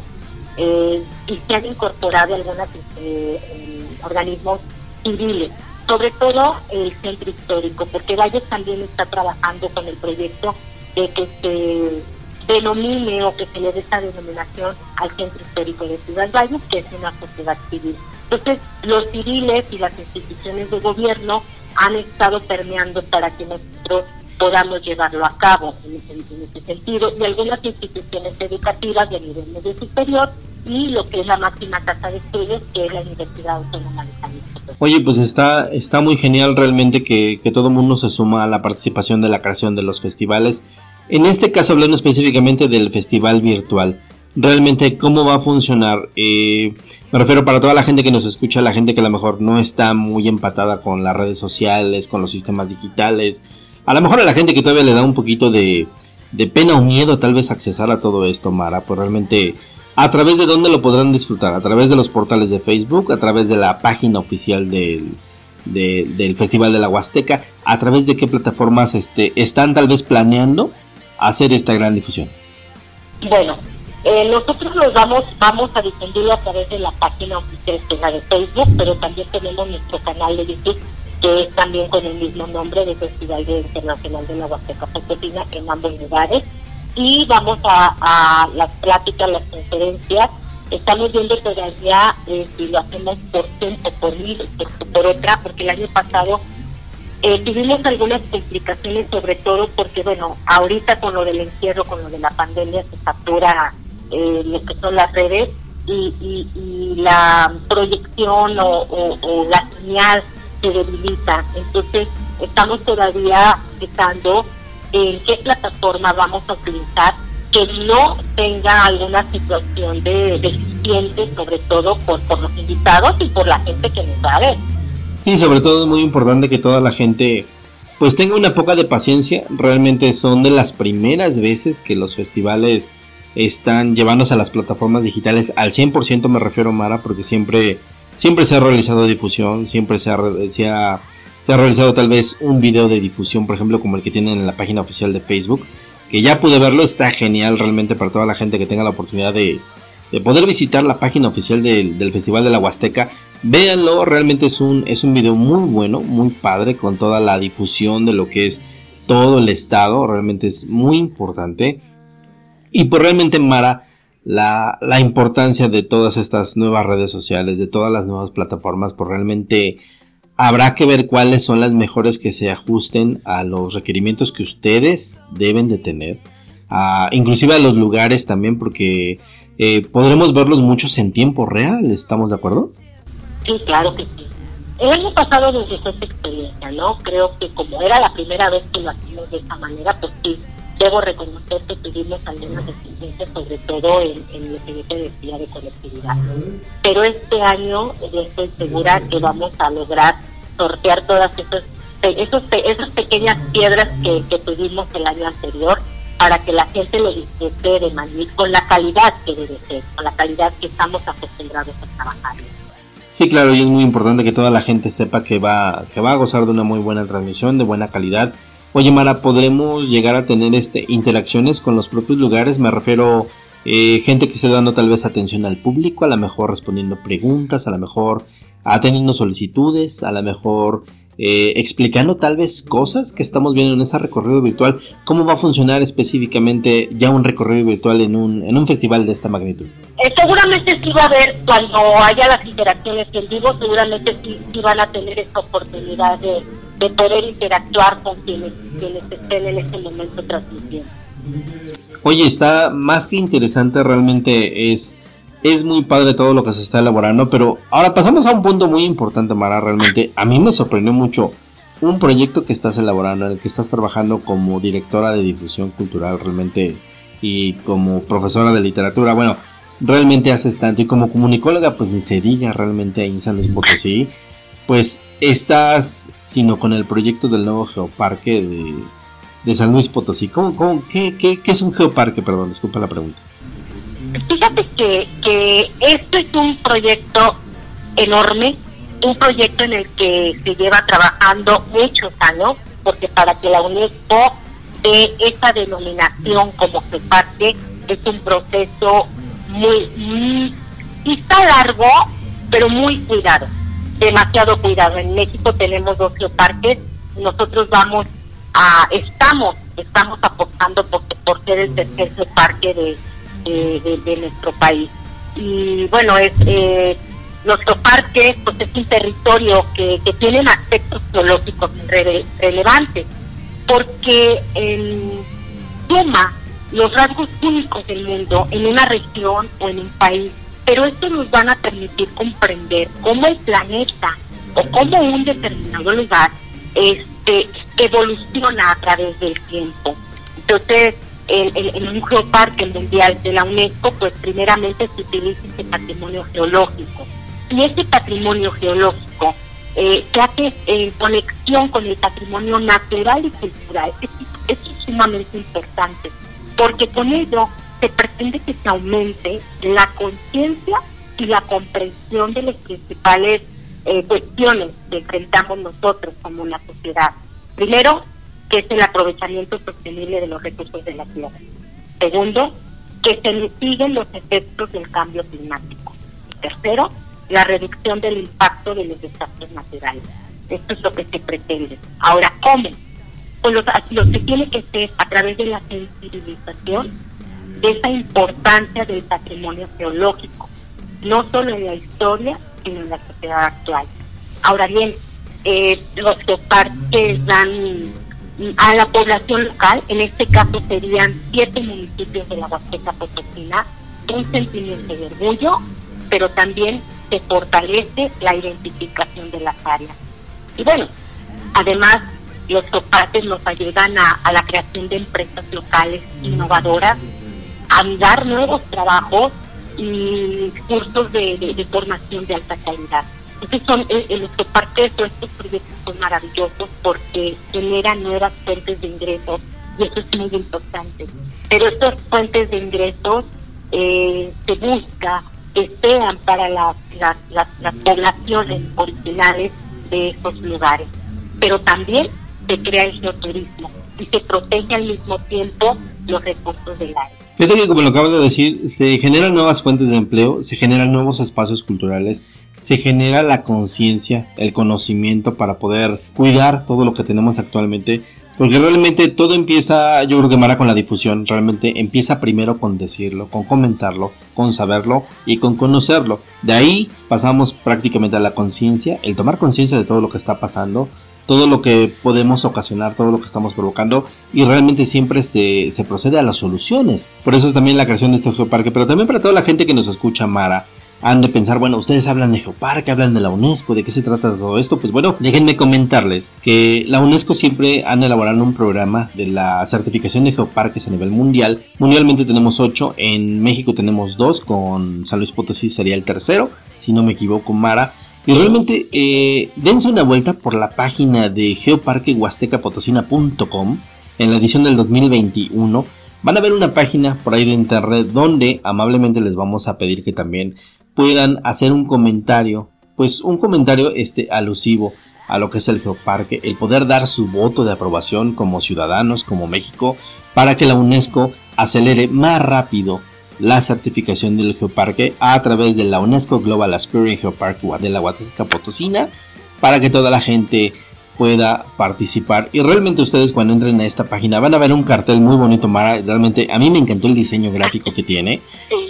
eh, y se han incorporado algunos eh, organismos civiles, sobre todo el centro histórico, porque Valles también está trabajando con el proyecto de que se denomine o que se le dé esa denominación al centro histórico de Ciudad Valles, que es una sociedad civil. Entonces, los civiles y las instituciones de gobierno han estado permeando para que nosotros podamos llevarlo a cabo en ese, sentido, y algunas instituciones educativas de nivel medio superior y lo que es la máxima casa de estudios, que es la Universidad Autónoma de San Luis. Oye, pues está, está muy genial realmente que, que todo el mundo se suma a la participación de la creación de los festivales. En este caso, hablando específicamente del festival virtual, realmente cómo va a funcionar. Eh, me refiero para toda la gente que nos escucha, la gente que a lo mejor no está muy empatada con las redes sociales, con los sistemas digitales. A lo mejor a la gente que todavía le da un poquito de, de pena o miedo tal vez accesar a todo esto, Mara, pues realmente a través de dónde lo podrán disfrutar, a través de los portales de Facebook, a través de la página oficial del, del Festival de la Huasteca, a través de qué plataformas este, están tal vez planeando hacer esta gran difusión? Bueno, eh, nosotros los vamos, vamos a difundirlo a través de la página oficial de Facebook, pero también tenemos nuestro canal de YouTube, que es también con el mismo nombre de Festival Internacional de la Huasteca Potosina en ambos lugares. Y vamos a, las pláticas, las conferencias. Estamos viendo todavía eh, si lo hacemos por tiempo, por, por, otra, porque el año pasado eh, tuvimos algunas complicaciones, sobre todo porque, bueno, ahorita con lo del encierro, con lo de la pandemia, se satura eh, lo que son las redes y, la proyección o, la señal se debilita. Entonces, estamos todavía pensando en qué plataforma vamos a utilizar que no tenga alguna situación de deficiente, sobre todo por, por los invitados y por la gente que nos va a ver. Sí, sobre todo es muy importante que toda la gente pues tenga una poca de paciencia. Realmente son de las primeras veces que los festivales están llevándose a las plataformas digitales al 100% me refiero Mara porque siempre siempre se ha realizado difusión, siempre se ha, realizado tal vez un video de difusión, por ejemplo, como el que tienen en la página oficial de Facebook, que ya pude verlo, está genial realmente para toda la gente que tenga la oportunidad de, de poder visitar la página oficial del, del Festival de la Huasteca Véanlo, realmente es un, es un video muy bueno, muy padre, con toda la difusión de lo que es todo el estado, realmente es muy importante. Y pues realmente Mara, la, la importancia de todas estas nuevas redes sociales, de todas las nuevas plataformas, pues realmente habrá que ver cuáles son las mejores que se ajusten a los requerimientos que ustedes deben de tener, inclusive a los lugares también, porque eh, podremos verlos muchos en tiempo real, ¿estamos de acuerdo? Sí, claro que sí. El año pasado nos esa experiencia, ¿no? Creo que como era la primera vez que lo hacíamos de esa manera, pues sí, debo reconocer que tuvimos algunas deficiencias, sobre todo en, en, lo que yo te decía de conectividad. Pero este año yo estoy segura que vamos a lograr sortear todas esas, esas pequeñas piedras que, que tuvimos el año anterior para que la gente lo disfrute de manera, con la calidad que debe ser, con la calidad que estamos acostumbrados a trabajar. Sí, claro, y es muy importante que toda la gente sepa que va, que va a gozar de una muy buena transmisión, de buena calidad Oye Mara, ¿podremos llegar a tener este, interacciones con los propios lugares? Me refiero eh, gente que esté dando tal vez atención al público, a lo mejor respondiendo preguntas, a lo mejor atendiendo solicitudes, a lo mejor eh, explicando tal vez cosas que estamos viendo en ese recorrido virtual. ¿Cómo va a funcionar específicamente ya un recorrido virtual en un, en un festival de esta magnitud? Eh, seguramente sí va a haber, cuando haya las interacciones en vivo, seguramente sí, sí van a tener esta oportunidad de de poder interactuar con quienes, estén en este momento transmitiendo. Oye, está más que interesante, realmente es, es muy padre todo lo que se está elaborando, pero ahora pasamos a un punto muy importante, Mara, realmente. A mí me sorprendió mucho un proyecto que estás elaborando, en el que estás trabajando como directora de difusión cultural realmente y como profesora de literatura. Bueno, realmente haces tanto y como comunicóloga, pues ni se diga realmente ahí en San Luis Potosí pues estás, sino con el proyecto del nuevo geoparque de, San Luis Potosí. ¿Cómo, qué, es un geoparque? Perdón, disculpa la pregunta. Fíjate que, que esto es un proyecto enorme, un proyecto en el que se lleva trabajando muchos años, porque para que la UNESCO dé esa denominación como geoparque es un proceso muy, muy quizá largo, pero muy cuidado demasiado cuidado. En México tenemos dos geoparques, nosotros vamos a, estamos, estamos apostando por, por ser el tercer geoparque de, de, nuestro país. Y bueno, es eh, los geoparques pues es un territorio que, que tienen aspectos geológicos relevantes, porque el suma los rasgos únicos del mundo en una región o en un país pero esto nos van a permitir comprender cómo el planeta o cómo un determinado lugar este, evoluciona a través del tiempo. Entonces, en, un geoparque mundial de la UNESCO, pues primeramente se utiliza este patrimonio geológico. Y este patrimonio geológico eh, que hace en conexión con el patrimonio natural y cultural, eso es sumamente importante, porque con ello se pretende que se aumente la conciencia y la comprensión de las principales eh, cuestiones que enfrentamos nosotros como una sociedad. Primero, que es el aprovechamiento sostenible de los recursos de la tierra. Segundo, que se mitiguen los efectos del cambio climático. Y tercero, la reducción del impacto de los desastres naturales. Esto es lo que se pretende. Ahora, ¿cómo? Pues lo, lo que tiene que ser a través de la sensibilización de esa importancia del patrimonio geológico, no solo en la historia, sino en la sociedad actual. Ahora bien, eh, los geoparques dan a la población local, en este caso serían siete municipios de la Huasteca Potosina, un sentimiento de orgullo, pero también se fortalece la identificación de las áreas. Y bueno, además los geoparques nos ayudan a, a la creación de empresas locales innovadoras a dar nuevos trabajos y cursos de, formación de alta calidad. Entonces son eh, eh, parte de estos proyectos son maravillosos porque generan nuevas fuentes de ingresos y eso es muy importante. Pero estas fuentes de ingresos eh, se busca que sean para las, poblaciones originales de esos lugares. Pero también se crea el geoturismo y se protege al mismo tiempo los recursos del aire. Fíjate que como lo acabas de decir, se generan nuevas fuentes de empleo, se generan nuevos espacios culturales, se genera la conciencia, el conocimiento para poder cuidar todo lo que tenemos actualmente. Porque realmente todo empieza, yo creo que Mara con la difusión, realmente empieza primero con decirlo, con comentarlo, con saberlo y con conocerlo. De ahí pasamos prácticamente a la conciencia, el tomar conciencia de todo lo que está pasando, todo lo que podemos ocasionar, todo lo que estamos provocando y realmente siempre se, se procede a las soluciones. Por eso es también la creación de este geoparque, pero también para toda la gente que nos escucha, Mara, han de pensar, bueno, ustedes hablan de Geoparque, hablan de la UNESCO, ¿de qué se trata todo esto? Pues bueno, déjenme comentarles que la UNESCO siempre han elaborado un programa de la certificación de geoparques a nivel mundial. Mundialmente tenemos 8, en México tenemos 2, con San Luis Potosí sería el tercero, si no me equivoco, Mara. Y realmente eh, dense una vuelta por la página de geoparquehuastecapotosina.com en la edición del 2021 van a ver una página por ahí de internet donde amablemente les vamos a pedir que también puedan hacer un comentario, pues un comentario este alusivo a lo que es el geoparque, el poder dar su voto de aprobación como ciudadanos, como México, para que la UNESCO acelere más rápido la certificación del geoparque a través de la UNESCO Global Aspiring Geopark de la Huasteca Potosina, para que toda la gente pueda participar. Y realmente ustedes cuando entren a esta página van a ver un cartel muy bonito, Mara. Realmente a mí me encantó el diseño gráfico que tiene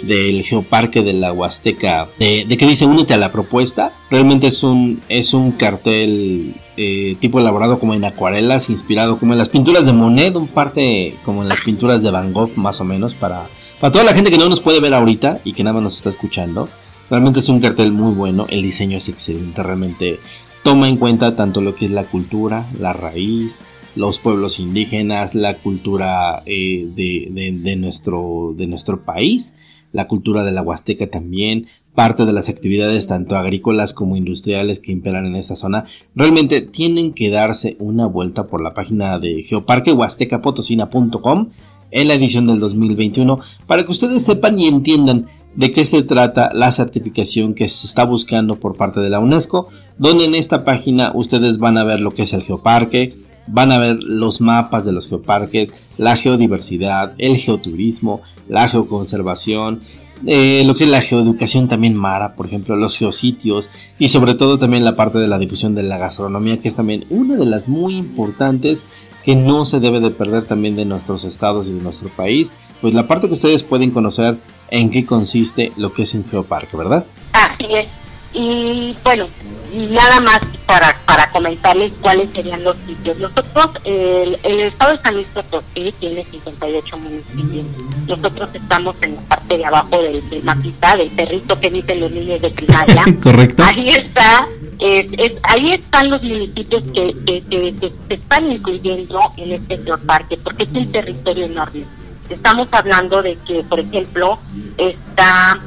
del Geoparque de la Huasteca, de, que dice únete a la propuesta. Realmente es un, es un cartel eh, tipo elaborado como en acuarelas, inspirado como en las pinturas de Monet, un parte como en las pinturas de Van Gogh más o menos, para, para toda la gente que no nos puede ver ahorita y que nada más nos está escuchando. Realmente es un cartel muy bueno, el diseño es excelente, realmente toma en cuenta tanto lo que es la cultura, la raíz, los pueblos indígenas, la cultura eh, de, nuestro, de nuestro país, la cultura de la Huasteca también, parte de las actividades tanto agrícolas como industriales que imperan en esta zona, realmente tienen que darse una vuelta por la página de geoparquehuastecapotosina.com en la edición del 2021 para que ustedes sepan y entiendan de qué se trata la certificación que se está buscando por parte de la UNESCO, donde en esta página ustedes van a ver lo que es el geoparque, van a ver los mapas de los geoparques, la geodiversidad, el geoturismo, la geoconservación, eh, lo que es la geoeducación también Mara, por ejemplo, los geositios y sobre todo también la parte de la difusión de la gastronomía, que es también una de las muy importantes que no se debe de perder también de nuestros estados y de nuestro país, pues la parte que ustedes pueden conocer en qué consiste lo que es un geoparque, ¿verdad? Así es. Y bueno, nada más para, para comentarles cuáles serían los sitios. Nosotros, el, el estado de San Luis Potosí tiene 58 municipios. Nosotros estamos en la parte de abajo del, del mapita, del perrito que dicen los niños de primaria. [laughs] Correcto. Ahí está es, ahí están los municipios que, que, se están incluyendo en este geoparque, porque es un territorio enorme. Estamos hablando de que, por ejemplo, está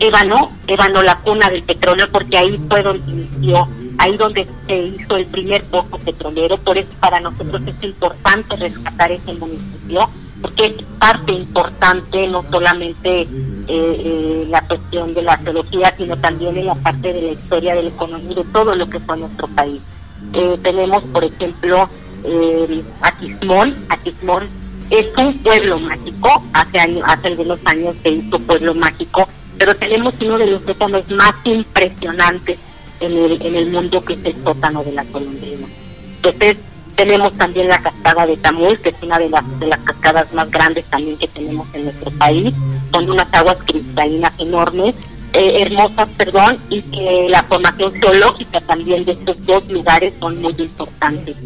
Ébano, Ébano la cuna del petróleo, porque ahí fue donde inició, ahí donde se hizo el primer pozo petrolero, por eso para nosotros es importante rescatar ese municipio porque es parte importante no solamente eh, eh, la cuestión de la arqueología, sino también en la parte de la historia, de la economía, de todo lo que fue nuestro país. Eh, tenemos, por ejemplo, eh, Aquismón. Aquismón es un pueblo mágico, hace, años, hace algunos años se hizo pueblo mágico, pero tenemos uno de los sótanos más impresionantes en el, en el mundo, que es el sótano de la colombiana. Entonces, tenemos también la cascada de Tamul, que es una de las, de las cascadas más grandes también que tenemos en nuestro país. Son unas aguas cristalinas enormes, eh, hermosas, perdón, y que la formación geológica también de estos dos lugares son muy importantes.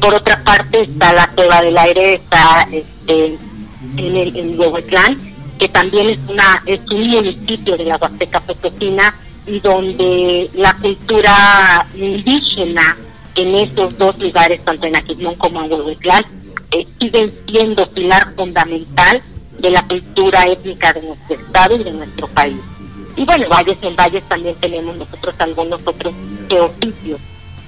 Por otra parte está la Cueva del Aire, está este, en el en que también es una es un municipio de la Huasteca Potosina y donde la cultura indígena en estos dos lugares, tanto en Aquismón como en Huehuetlán, eh, siguen siendo pilar fundamental de la cultura étnica de nuestro estado y de nuestro país. Y bueno, valles en valles también tenemos nosotros algunos otros geoficios.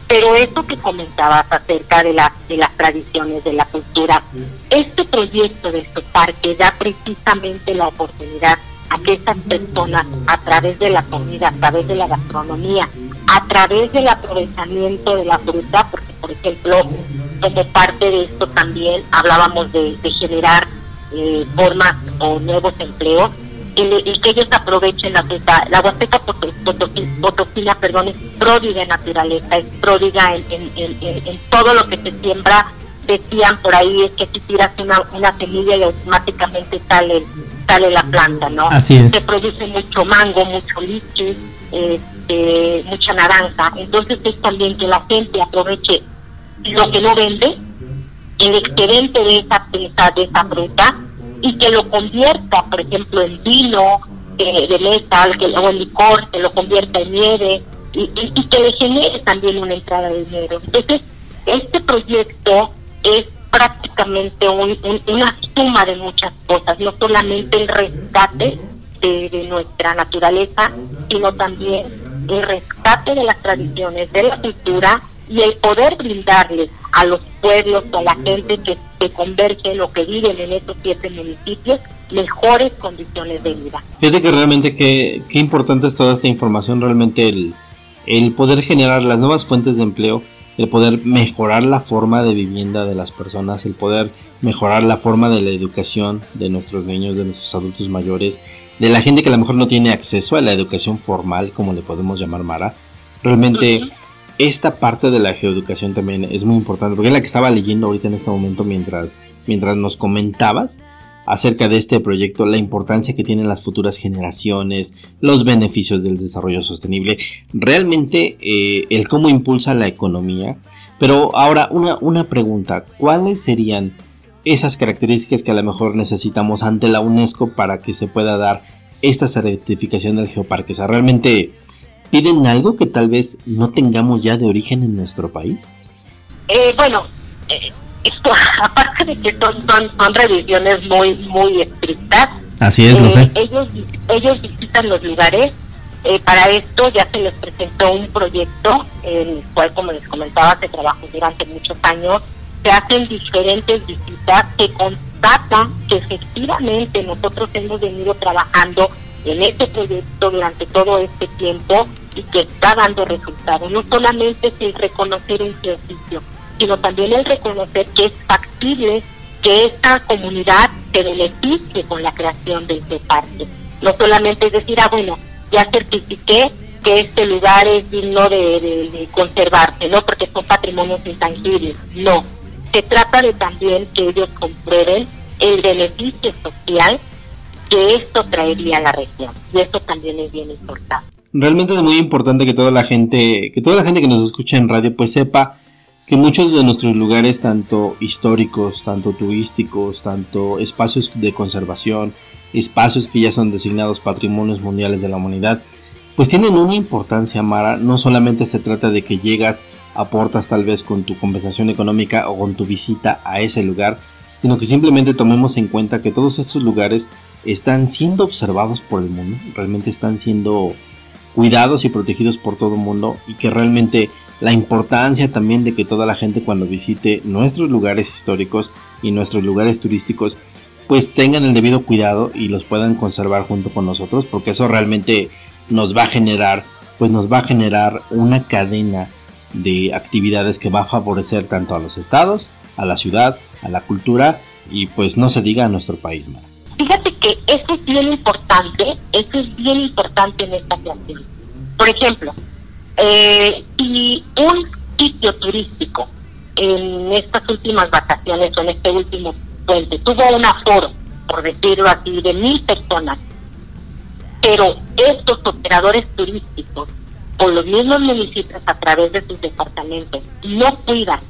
Pero esto que comentabas acerca de, la, de las tradiciones, de la cultura, este proyecto de este parque da precisamente la oportunidad a que estas personas, a través de la comida, a través de la gastronomía, a través del aprovechamiento de la fruta, porque por ejemplo, como parte de esto también hablábamos de, generar eh, formas o nuevos empleos, y, que ellos aprovechen la fruta. La Huasteca Potosina, perdón, es pródiga en naturaleza, es pródiga en, en, todo lo que se siembra. Decían por ahí es que si tiras una, una semilla y automáticamente sale sale la planta, ¿no? Así es. Se produce mucho mango, mucho lichi, este, mucha naranja. Entonces es también que la gente aproveche lo que no vende, el excedente de esa, de esa fruta, y que lo convierta, por ejemplo, en vino eh, de metal, o en licor, que lo convierta en nieve, y, que le genere también una entrada de dinero. Entonces, este proyecto es prácticamente una suma de muchas cosas, no solamente el rescate de, nuestra naturaleza, sino también el rescate de las tradiciones, de la cultura y el poder brindarles a los pueblos, a la gente que, que converge, o que viven en estos siete municipios, mejores condiciones de vida. Fíjate que realmente qué, qué importante es toda esta información, realmente el, el poder generar las nuevas fuentes de empleo, el poder mejorar la forma de vivienda de las personas, el poder mejorar la forma de la educación de nuestros niños, de nuestros adultos mayores, de la gente que a lo mejor no tiene acceso a la educación formal, como le podemos llamar Mara. Realmente esta parte de la geoeducación también es muy importante, porque es la que estaba leyendo ahorita en este momento mientras, mientras nos comentabas acerca de este proyecto, la importancia que tienen las futuras generaciones, los beneficios del desarrollo sostenible, realmente eh, el cómo impulsa la economía. Pero ahora una, una pregunta, ¿cuáles serían esas características que a lo mejor necesitamos ante la UNESCO para que se pueda dar esta certificación del geoparque? O sea, ¿realmente piden algo que tal vez no tengamos ya de origen en nuestro país? Eh, bueno, eh, esto, [laughs] aparte de que son, son, revisiones muy muy estrictas, así es, sé. Eh, ellos, ellos visitan los lugares. Eh, para esto ya se les presentó un proyecto en el cual, como les comentaba, se trabajó durante muchos años. Se hacen diferentes visitas que constatan que efectivamente nosotros hemos venido trabajando en este proyecto durante todo este tiempo y que está dando resultados. No solamente sin reconocer un servicio, sino también el reconocer que es factible que esta comunidad se beneficie con la creación de este parque. No solamente es decir, ah, bueno, ya certifiqué que este lugar es digno de, conservarse, ¿no? Porque son patrimonios intangibles. No. Se trata de también que ellos comprueben el beneficio social que esto traería a la región. Y eso también es bien importante. Realmente es muy importante que toda la gente, que toda la gente que nos escucha en radio, pues sepa que muchos de nuestros lugares, tanto históricos, tanto turísticos, tanto espacios de conservación, espacios que ya son designados patrimonios mundiales de la humanidad, pues tienen una importancia, Mara. No solamente se trata de que llegas, aportas tal vez con tu compensación económica o con tu visita a ese lugar, sino que simplemente tomemos en cuenta que todos estos lugares están siendo observados por el mundo, realmente están siendo cuidados y protegidos por todo el mundo y que realmente la importancia también de que toda la gente cuando visite nuestros lugares históricos y nuestros lugares turísticos pues tengan el debido cuidado y los puedan conservar junto con nosotros porque eso realmente nos va a generar pues nos va a generar una cadena de actividades que va a favorecer tanto a los estados, a la ciudad, a la cultura y pues no se diga a nuestro país. Fíjate que eso es bien importante, eso es bien importante en esta creación. Por ejemplo, eh, y un sitio turístico en estas últimas vacaciones o en este último puente tuvo un aforo, por decirlo así, de mil personas, pero estos operadores turísticos o los mismos municipios a través de sus departamentos no cuidan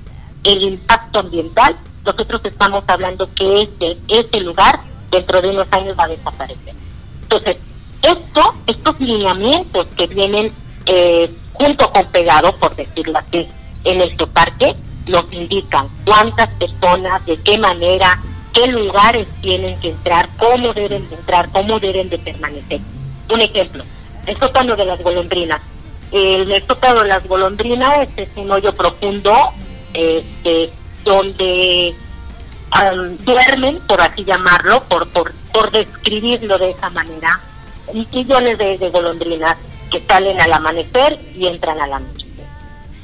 el impacto ambiental, nosotros estamos hablando que este, este lugar dentro de unos años va a desaparecer. Entonces, esto, estos lineamientos que vienen eh, junto con pegado, por decirlo así, en este parque, nos indican cuántas personas, de qué manera, qué lugares tienen que entrar, cómo deben de entrar, cómo deben de permanecer. Un ejemplo, el sótano de las golondrinas. El, sótano de las golondrinas es un hoyo profundo este, donde duermen, por así llamarlo, por, por, por describirlo de esa manera, millones de, de golondrinas que salen al amanecer y entran a la noche.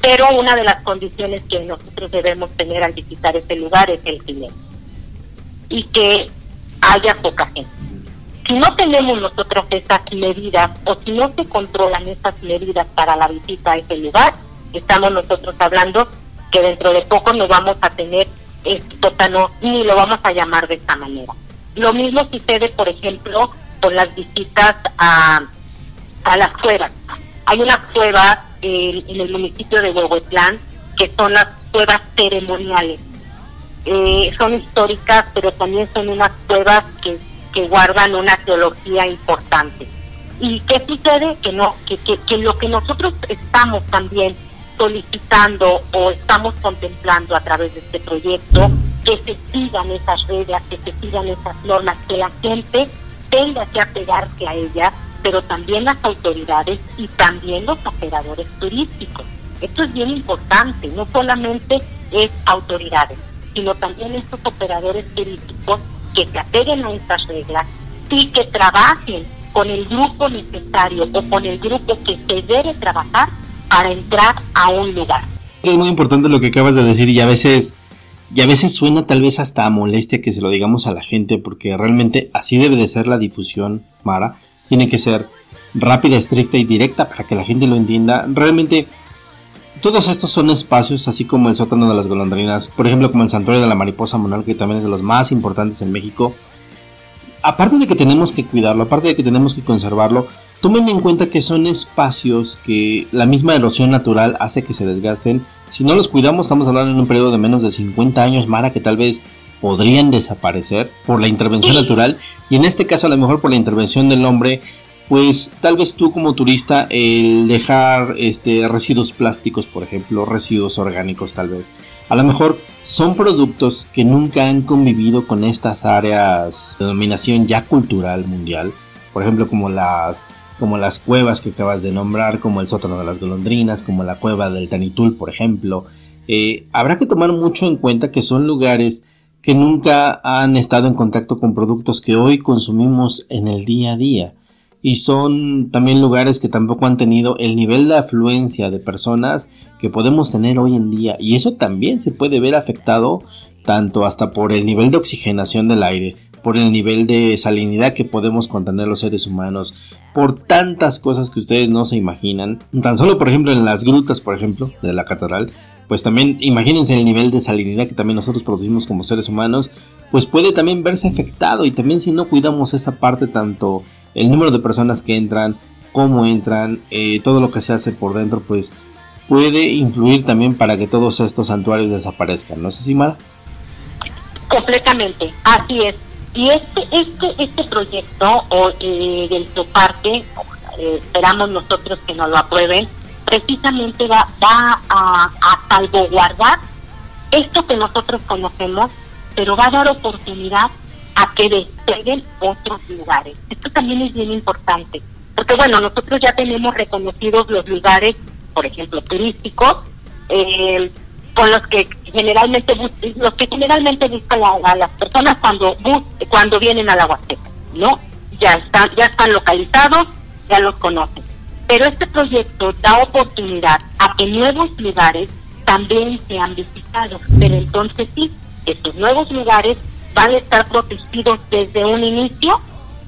Pero una de las condiciones que nosotros debemos tener al visitar este lugar es el silencio y que haya poca gente. Si no tenemos nosotros esas medidas o si no se controlan esas medidas para la visita a ese lugar, estamos nosotros hablando que dentro de poco no vamos a tener sótano ni lo vamos a llamar de esta manera. Lo mismo sucede, por ejemplo, con las visitas a a las cuevas. Hay una cueva en el municipio de Huehuetlán que son las cuevas ceremoniales. Eh, son históricas, pero también son unas cuevas que, que guardan una teología importante. ¿Y qué sucede? Que, no, que, que, que lo que nosotros estamos también solicitando o estamos contemplando a través de este proyecto, que se sigan esas reglas, que se sigan esas normas, que la gente tenga que apegarse a ellas, pero también las autoridades y también los operadores turísticos. Esto es bien importante, no solamente es autoridades, sino también estos operadores turísticos que se apeguen a estas reglas y que trabajen con el grupo necesario o con el grupo que se debe trabajar para entrar a un lugar. Es muy importante lo que acabas de decir y a veces y a veces suena tal vez hasta a molestia que se lo digamos a la gente porque realmente así debe de ser la difusión, Mara. Tiene que ser rápida, estricta y directa para que la gente lo entienda. Realmente todos estos son espacios, así como el sótano de las golondrinas, por ejemplo como el santuario de la mariposa monarca, que también es de los más importantes en México, aparte de que tenemos que cuidarlo, aparte de que tenemos que conservarlo, tomen en cuenta que son espacios que la misma erosión natural hace que se desgasten. Si no los cuidamos, estamos hablando en un periodo de menos de 50 años, Mara, que tal vez podrían desaparecer por la intervención natural. Y en este caso a lo mejor por la intervención del hombre pues tal vez tú como turista el dejar este residuos plásticos por ejemplo residuos orgánicos tal vez a lo mejor son productos que nunca han convivido con estas áreas de dominación ya cultural mundial. Por ejemplo como las como las cuevas que acabas de nombrar como el sótano de las golondrinas como la cueva del Tanitul por ejemplo. Eh, habrá que tomar mucho en cuenta que son lugares que nunca han estado en contacto con productos que hoy consumimos en el día a día. Y son también lugares que tampoco han tenido el nivel de afluencia de personas que podemos tener hoy en día. Y eso también se puede ver afectado tanto hasta por el nivel de oxigenación del aire, por el nivel de salinidad que podemos contener los seres humanos, por tantas cosas que ustedes no se imaginan. Tan solo, por ejemplo, en las grutas, por ejemplo, de la catedral, pues también imagínense el nivel de salinidad que también nosotros producimos como seres humanos, pues puede también verse afectado y también si no cuidamos esa parte tanto el número de personas que entran, cómo entran, eh, todo lo que se hace por dentro, pues puede influir también para que todos estos santuarios desaparezcan. ¿No sé si Mara? Completamente, así es. Y este, este, este proyecto o, eh, del Zoparque, eh, esperamos nosotros que nos lo aprueben, precisamente va, va a, a salvaguardar esto que nosotros conocemos, pero va a dar oportunidad a que despeguen otros lugares. Esto también es bien importante, porque bueno, nosotros ya tenemos reconocidos los lugares, por ejemplo, turísticos, eh, con los que generalmente los que generalmente buscan a, las personas cuando cuando vienen a la ¿no? Ya están ya están localizados, ya los conocen. Pero este proyecto da oportunidad a que nuevos lugares también sean visitados, pero entonces sí, estos nuevos lugares van a estar protegidos desde un inicio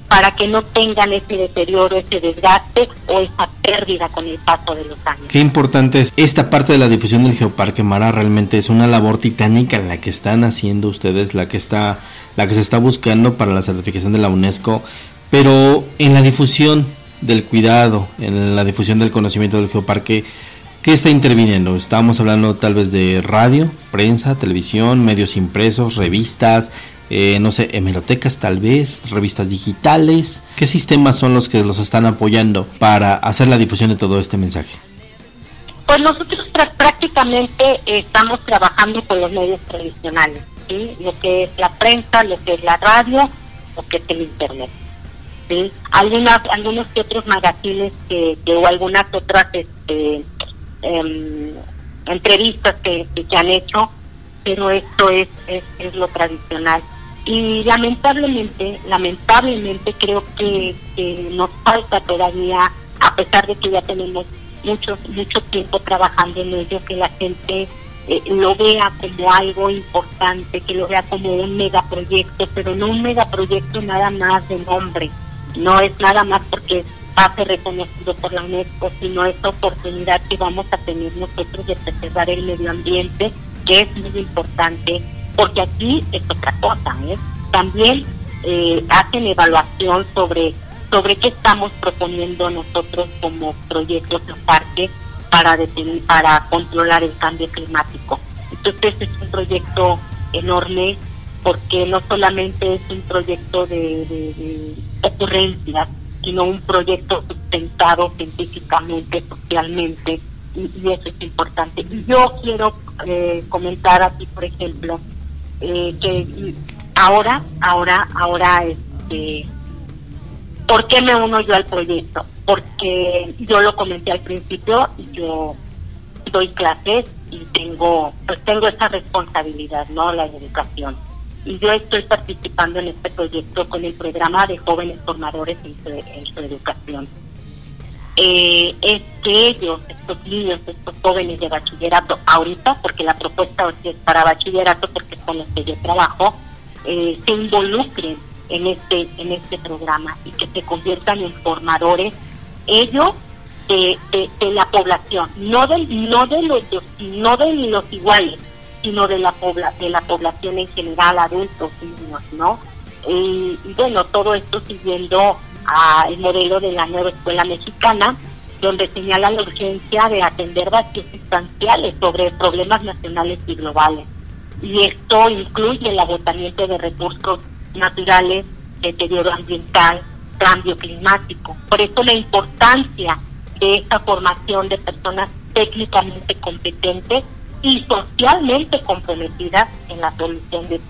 para que no tengan ese deterioro, ese desgaste o esa pérdida con el paso de los años. Qué importante es esta parte de la difusión del Geoparque Mara, realmente es una labor titánica la que están haciendo ustedes, la que está la que se está buscando para la certificación de la UNESCO, pero en la difusión del cuidado, en la difusión del conocimiento del Geoparque ¿Qué está interviniendo? Estamos hablando tal vez de radio, prensa, televisión, medios impresos, revistas, eh, no sé, hemerotecas tal vez, revistas digitales. ¿Qué sistemas son los que los están apoyando para hacer la difusión de todo este mensaje? Pues nosotros prácticamente estamos trabajando con los medios tradicionales, lo que es la prensa, lo que es la radio, lo que es el internet. ¿sí? Algunas, algunos que otros magazines que, que o algunas otras este, eh, entrevistas que, que, han hecho, pero esto es, es, lo tradicional. Y lamentablemente, lamentablemente creo que, nos falta todavía, a pesar de que ya tenemos mucho, mucho tiempo trabajando en ello, que la gente eh, lo vea como algo importante, que lo vea como un megaproyecto, pero no un megaproyecto nada más de nombre, no es nada más porque ser reconocido por la UNESCO, sino esta oportunidad que vamos a tener nosotros de preservar el medio ambiente, que es muy importante, porque aquí es otra cosa, ¿eh? También eh, hacen evaluación sobre, sobre qué estamos proponiendo nosotros como proyectos de parque para, para controlar el cambio climático. Entonces es un proyecto enorme porque no solamente es un proyecto de, de, ocurrencia, sino un proyecto sustentado científicamente, socialmente, y, eso es importante. Y yo quiero eh, comentar aquí, por ejemplo, eh, que ahora, ahora, ahora, este, ¿por qué me uno yo al proyecto? Porque yo lo comenté al principio, yo doy clases y tengo, pues tengo esa responsabilidad, ¿no? La educación. Y yo estoy participando en este proyecto con el programa de jóvenes formadores en su, educación. Eh, es que ellos, estos niños, estos jóvenes de bachillerato, ahorita, porque la propuesta es para bachillerato, porque con los que yo trabajo, eh, se involucren en este en este programa y que se conviertan en formadores ellos de, de, la población, no de, no de los no de los iguales, sino de la pobla, de la población en general, adultos, niños, ¿no? Y, bueno, todo esto siguiendo al modelo de la nueva escuela mexicana, donde señala la urgencia de atender vacíos sustanciales sobre problemas nacionales y globales. Y esto incluye el agotamiento de recursos naturales, deterioro ambiental, cambio climático. Por eso la importancia de esta formación de personas técnicamente competentes y socialmente comprometidas en la solución de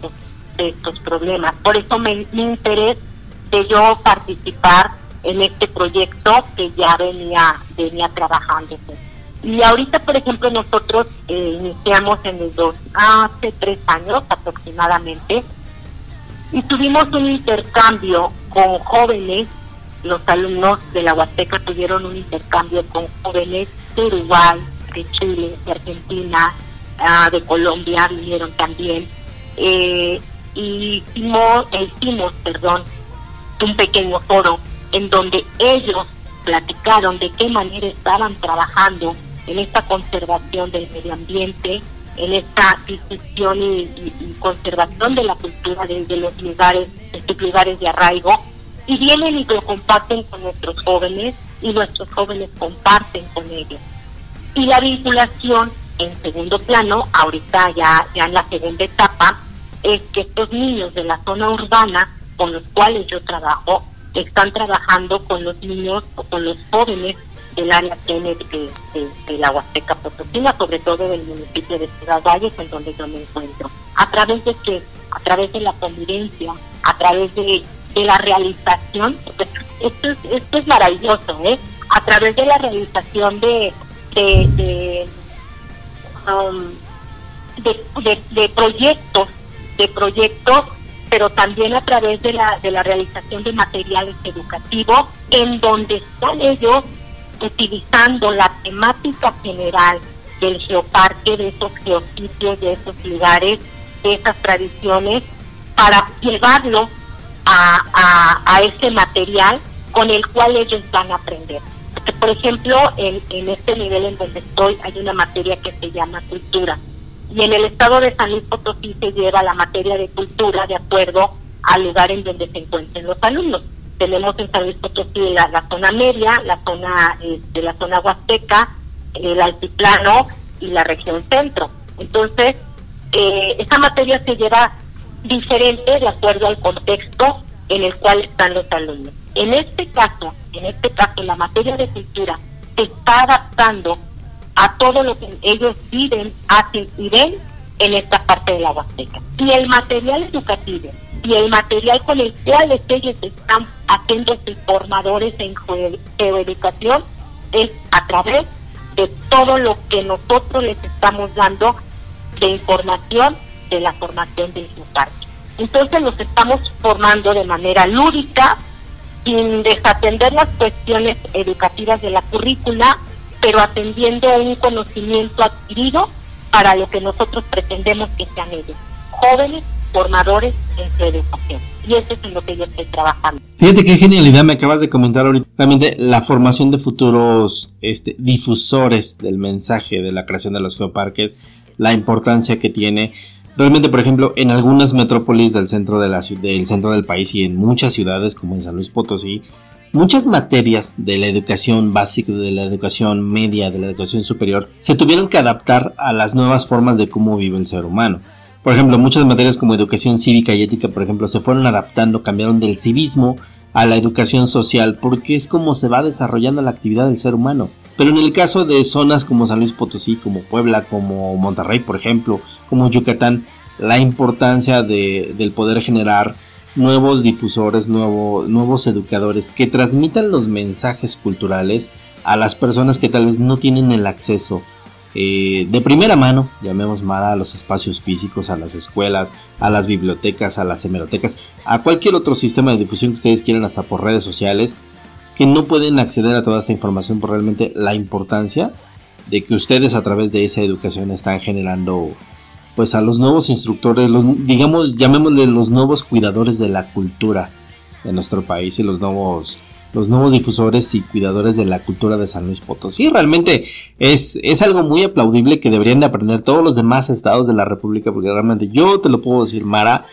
estos, problemas. Por eso me, interés de yo participar en este proyecto que ya venía, venía trabajando. Y ahorita, por ejemplo, nosotros eh, iniciamos en el dos, hace tres años aproximadamente, y tuvimos un intercambio con jóvenes los alumnos de la Huasteca tuvieron un intercambio con jóvenes de Uruguay, de Chile, de Argentina, ah, de Colombia, vinieron también. Eh, y hicimos, hicimos, perdón, un pequeño foro en donde ellos platicaron de qué manera estaban trabajando en esta conservación del medio ambiente, en esta difusión y, conservación de la cultura de los lugares, de estos lugares de arraigo, y vienen y lo comparten con nuestros jóvenes y nuestros jóvenes comparten con ellos. Y la vinculación en segundo plano, ahorita ya, ya en la segunda etapa, es que estos niños de la zona urbana con los cuales yo trabajo están trabajando con los niños o con los jóvenes del área de, de, la Huasteca Potosina, sobre todo del municipio de Ciudad Valles, en donde yo me encuentro. ¿A través de qué? A través de la convivencia, a través de de la realización, esto es, esto es maravilloso, ¿eh? a través de la realización de, de, um, de, de, proyectos, de proyectos, pero también a través de la, de la realización de materiales educativos, en donde están ellos utilizando la temática general del geoparque, de esos geositios, de esos lugares, de esas tradiciones, para llevarlo a, a, ese material con el cual ellos van a aprender. Por ejemplo, en, en este nivel en donde estoy hay una materia que se llama cultura. Y en el estado de San Luis Potosí se lleva la materia de cultura de acuerdo al lugar en donde se encuentren los alumnos. Tenemos en San Luis Potosí la, la zona media, la zona de este, la zona huasteca, el altiplano y la región centro. Entonces, eh, esa materia se lleva diferente de acuerdo al contexto en el cual están los alumnos. En este caso, en este caso, la materia de cultura se está adaptando a todo lo que ellos viven, hacen y ven en esta parte de la Huasteca. Y el material educativo y el material con el cual ellos están haciéndose formadores en geoeducación es a través de todo lo que nosotros les estamos dando de información de la formación del parque. Entonces los estamos formando de manera lúdica, sin desatender las cuestiones educativas de la currícula, pero atendiendo un conocimiento adquirido para lo que nosotros pretendemos que sean ellos, jóvenes formadores en su educación. Y eso es en lo que yo estoy trabajando. Fíjate qué genialidad me acabas de comentar ahorita. Realmente la formación de futuros este, difusores del mensaje de la creación de los geoparques, la importancia que tiene Realmente, por ejemplo, en algunas metrópolis del centro, de la, del centro del país y en muchas ciudades como en San Luis Potosí, muchas materias de la educación básica, de la educación media, de la educación superior, se tuvieron que adaptar a las nuevas formas de cómo vive el ser humano. Por ejemplo, muchas materias como educación cívica y ética, por ejemplo, se fueron adaptando, cambiaron del civismo a la educación social, porque es como se va desarrollando la actividad del ser humano. Pero en el caso de zonas como San Luis Potosí, como Puebla, como Monterrey, por ejemplo, como Yucatán, la importancia de, del poder generar nuevos difusores, nuevos educadores que transmitan los mensajes culturales a las personas que tal vez no tienen el acceso eh, de primera mano, llamemos mal a los espacios físicos, a las escuelas, a las bibliotecas, a las hemerotecas, a cualquier otro sistema de difusión que ustedes quieran, hasta por redes sociales, que no pueden acceder a toda esta información por realmente la importancia de que ustedes a través de esa educación están generando pues a los nuevos instructores, los, digamos, llamémosle los nuevos cuidadores de la cultura de nuestro país y los nuevos los nuevos difusores y cuidadores de la cultura de San Luis Potosí. Realmente es, es algo muy aplaudible que deberían de aprender todos los demás estados de la República, porque realmente yo te lo puedo decir, Mara,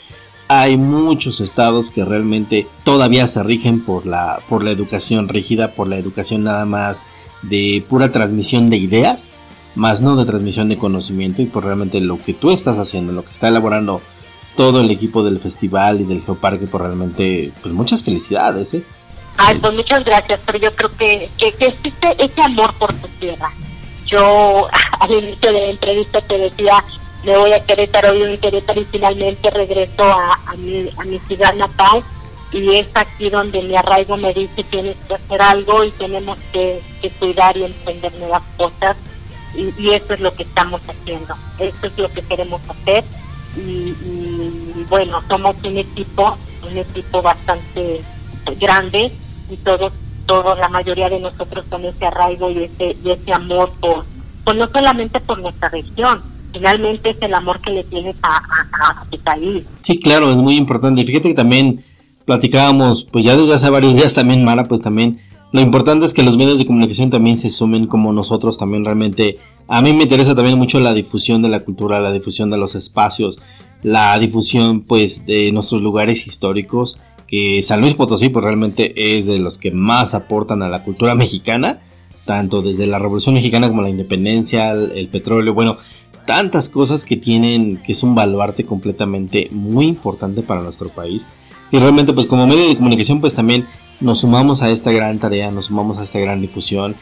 hay muchos estados que realmente todavía se rigen por la, por la educación rígida, por la educación nada más de pura transmisión de ideas, más no de transmisión de conocimiento y por realmente lo que tú estás haciendo, lo que está elaborando todo el equipo del festival y del geoparque, por realmente, pues muchas felicidades, ¿eh? Ay, pues muchas gracias, pero yo creo que, que, existe ese amor por tu tierra. Yo [laughs] al inicio de la entrevista te decía, me voy a Querétaro, vivo en Querétaro y finalmente regreso a, mi, a mi ciudad natal. Y es aquí donde mi arraigo me dice tienes que hacer algo y tenemos que, cuidar y emprender nuevas cosas y, eso es lo que estamos haciendo, eso es lo que queremos hacer. Y, y bueno, somos un equipo, un equipo bastante grande y todos, todos, la mayoría de nosotros con ese arraigo y ese, y ese amor por, pues no solamente por nuestra región, finalmente es el amor que le tienes a, a, tu país. Sí, claro, es muy importante. Fíjate que también platicábamos, pues ya desde hace varios días también, Mara, pues también lo importante es que los medios de comunicación también se sumen como nosotros también realmente. A mí me interesa también mucho la difusión de la cultura, la difusión de los espacios, la difusión pues de nuestros lugares históricos que San Luis Potosí pues realmente es de los que más aportan a la cultura mexicana, tanto desde la Revolución Mexicana como la independencia, el, petróleo, bueno, tantas cosas que tienen, que es un baluarte completamente muy importante para nuestro país. Y realmente pues como medio de comunicación pues también nos sumamos a esta gran tarea, nos sumamos a esta gran difusión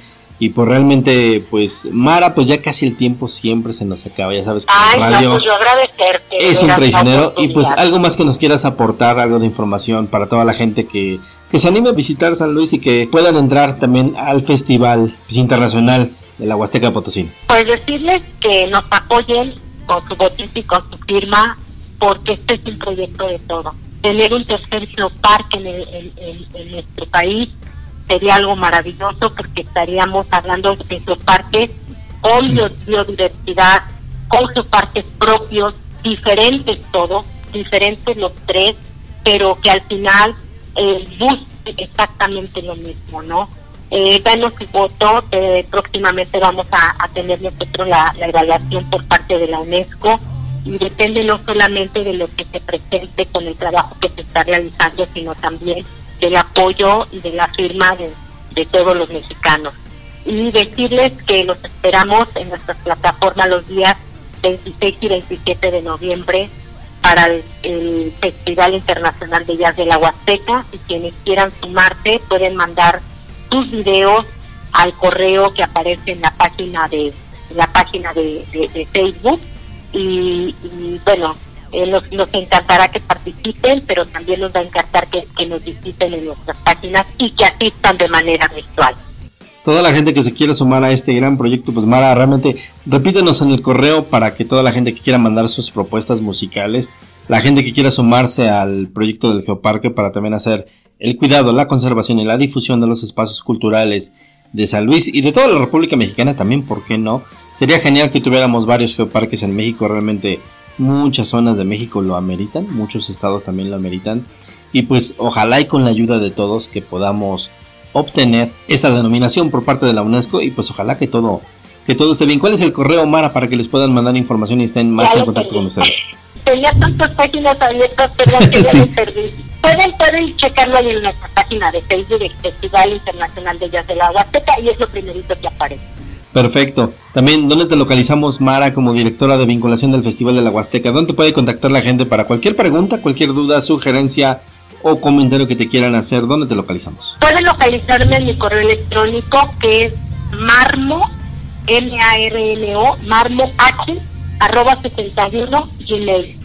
y pues realmente, pues, Mara, pues ya casi el tiempo siempre se nos acaba, ya sabes que Ay, radio pues yo agradecerte, es un traicionero. Y pues algo más que nos quieras aportar, algo de información para toda la gente que, que se anime a visitar San Luis y que puedan entrar también al Festival pues, Internacional de la Huasteca Potosí. Pues decirles que nos apoyen con su botito y con su firma, porque este es un proyecto de todo. Tener un tercer geoparque en, en nuestro país sería algo maravilloso porque estaríamos hablando de esos parques con biodiversidad, con sus parques propios, diferentes todos, diferentes los tres, pero que al final eh, busque exactamente lo mismo, ¿no? Eh, danos su voto, eh, próximamente vamos a, tener nosotros la, la evaluación por parte de la UNESCO y depende no solamente de lo que se presente con el trabajo que se está realizando, sino también del apoyo y de la firma de, todos los mexicanos. Y decirles que los esperamos en nuestra plataforma los días 26 y 27 de noviembre para el, Festival Internacional de Jazz de la Huasteca y quienes quieran sumarse pueden mandar sus videos al correo que aparece en la página de la página de, Facebook y, y bueno eh, nos, encantará que participen, pero también nos va a encantar que, nos visiten en nuestras páginas y que asistan de manera virtual. Toda la gente que se quiera sumar a este gran proyecto, pues Mara, realmente repítenos en el correo para que toda la gente que quiera mandar sus propuestas musicales, la gente que quiera sumarse al proyecto del Geoparque para también hacer el cuidado, la conservación y la difusión de los espacios culturales de San Luis y de toda la República Mexicana también, ¿por qué no? Sería genial que tuviéramos varios geoparques en México, realmente Muchas zonas de México lo ameritan, muchos estados también lo ameritan. Y pues ojalá y con la ayuda de todos que podamos obtener esta denominación por parte de la UNESCO y pues ojalá que todo que todo esté bien. ¿Cuál es el correo, Mara, para que les puedan mandar información y estén más en contacto con ustedes? Tenía tantas páginas abiertas, perdón, que [laughs] sí. perdí. Pueden, pueden checarlo ahí en nuestra página de Facebook del Festival Internacional de Jazz de la Huasteca y es lo primerito que aparece. Perfecto. También, ¿dónde te localizamos, Mara, como directora de vinculación del Festival de la Huasteca? ¿Dónde puede contactar la gente para cualquier pregunta, cualquier duda, sugerencia o comentario que te quieran hacer? ¿Dónde te localizamos? Pueden localizarme en mi correo electrónico que es marmo, M-A-R-L-O, marmo H, arroba 71 gmail.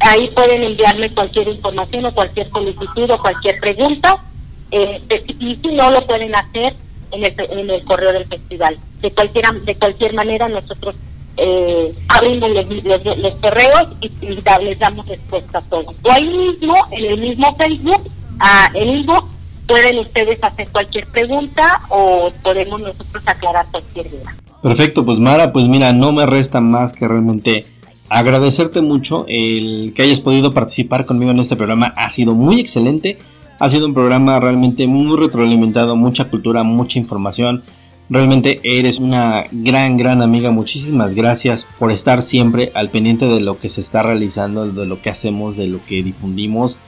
Ahí pueden enviarme cualquier información o cualquier solicitud o cualquier pregunta. Eh, y si no, lo pueden hacer en el, en el correo del festival. De cualquier, de cualquier manera, nosotros eh, abrimos los, correos y, les damos respuesta a todos. O ahí mismo, en el mismo Facebook, a, en vivo, pueden ustedes hacer cualquier pregunta o podemos nosotros aclarar cualquier duda. Perfecto, pues Mara, pues mira, no me resta más que realmente agradecerte mucho el que hayas podido participar conmigo en este programa. Ha sido muy excelente. Ha sido un programa realmente muy retroalimentado, mucha cultura, mucha información. Realmente eres una gran, gran amiga. Muchísimas gracias por estar siempre al pendiente de lo que se está realizando, de lo que hacemos, de lo que difundimos.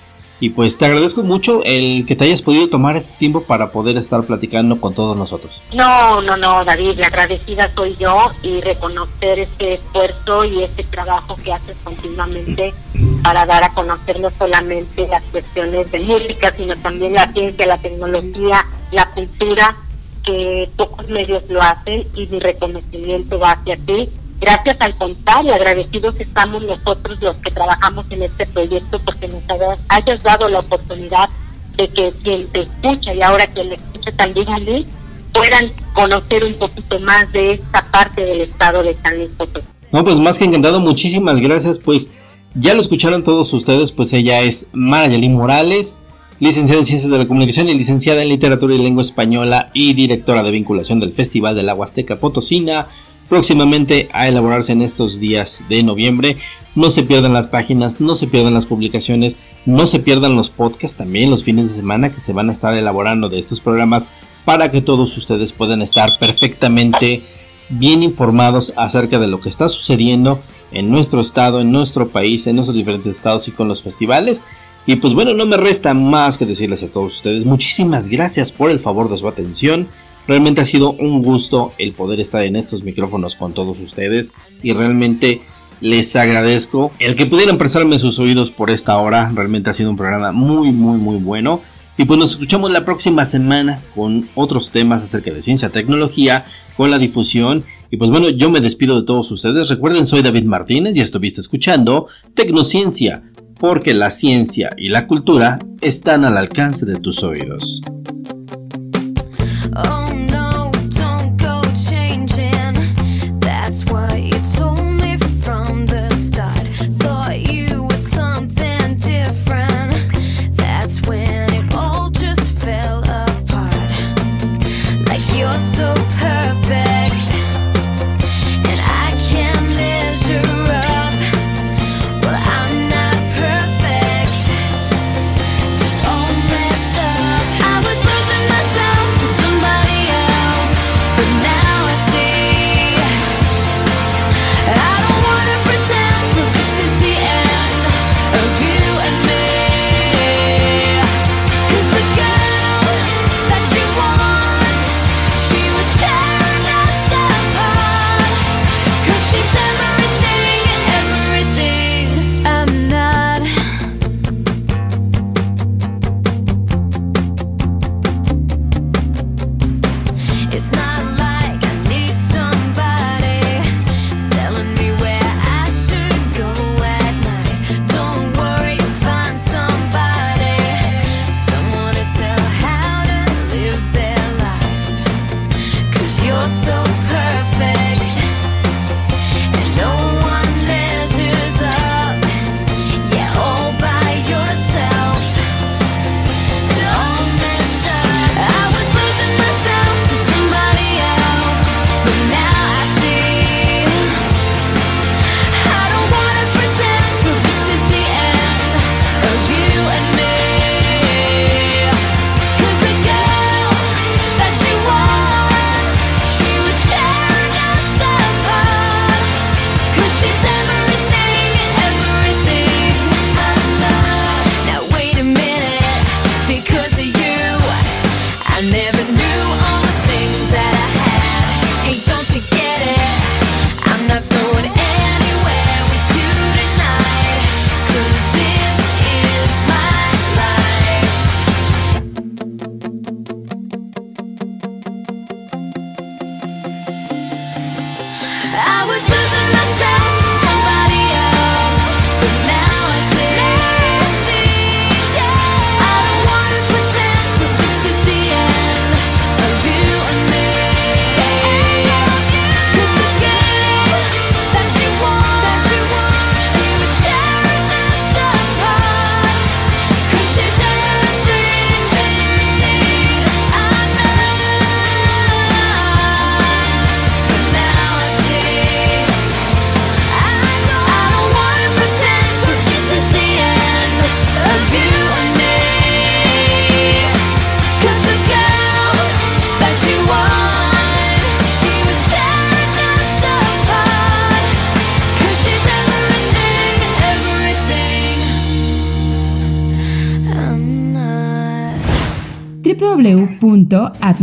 Y pues te agradezco mucho el que te hayas podido tomar este tiempo para poder estar platicando con todos nosotros. No, no, no, David, la agradecida soy yo y reconocer este esfuerzo y este trabajo que haces continuamente para dar a conocer no solamente las cuestiones de música, sino también la ciencia, la tecnología, la cultura, que pocos medios lo hacen y mi reconocimiento va hacia ti Gracias al contrario, agradecidos estamos nosotros los que trabajamos en este proyecto porque nos hayas dado la oportunidad de que quien te escucha y ahora quien le escucha también a mí puedan conocer un poquito más de esta parte del estado de San Luis Potosí. No, pues más que encantado, muchísimas gracias, pues ya lo escucharon todos ustedes, pues ella es Marayalí Morales, licenciada en Ciencias de la Comunicación y licenciada en Literatura y Lengua Española y directora de vinculación del Festival de la Huasteca Potosina, próximamente a elaborarse en estos días de noviembre. No se pierdan las páginas, no se pierdan las publicaciones, no se pierdan los podcasts también los fines de semana que se van a estar elaborando de estos programas para que todos ustedes puedan estar perfectamente bien informados acerca de lo que está sucediendo en nuestro estado, en nuestro país, en nuestros diferentes estados y con los festivales. Y pues bueno, no me resta más que decirles a todos ustedes muchísimas gracias por el favor de su atención Realmente ha sido un gusto el poder estar en estos micrófonos con todos ustedes y realmente les agradezco el que pudieran prestarme sus oídos por esta hora. Realmente ha sido un programa muy, muy, muy bueno. Y pues nos escuchamos la próxima semana con otros temas acerca de ciencia, tecnología, con la difusión. Y pues bueno, yo me despido de todos ustedes. Recuerden, soy David Martínez y estuviste escuchando Tecnociencia, porque la ciencia y la cultura están al alcance de tus oídos.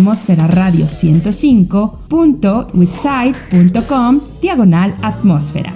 www.atmosferaradio105.witsite.com diagonal atmósfera.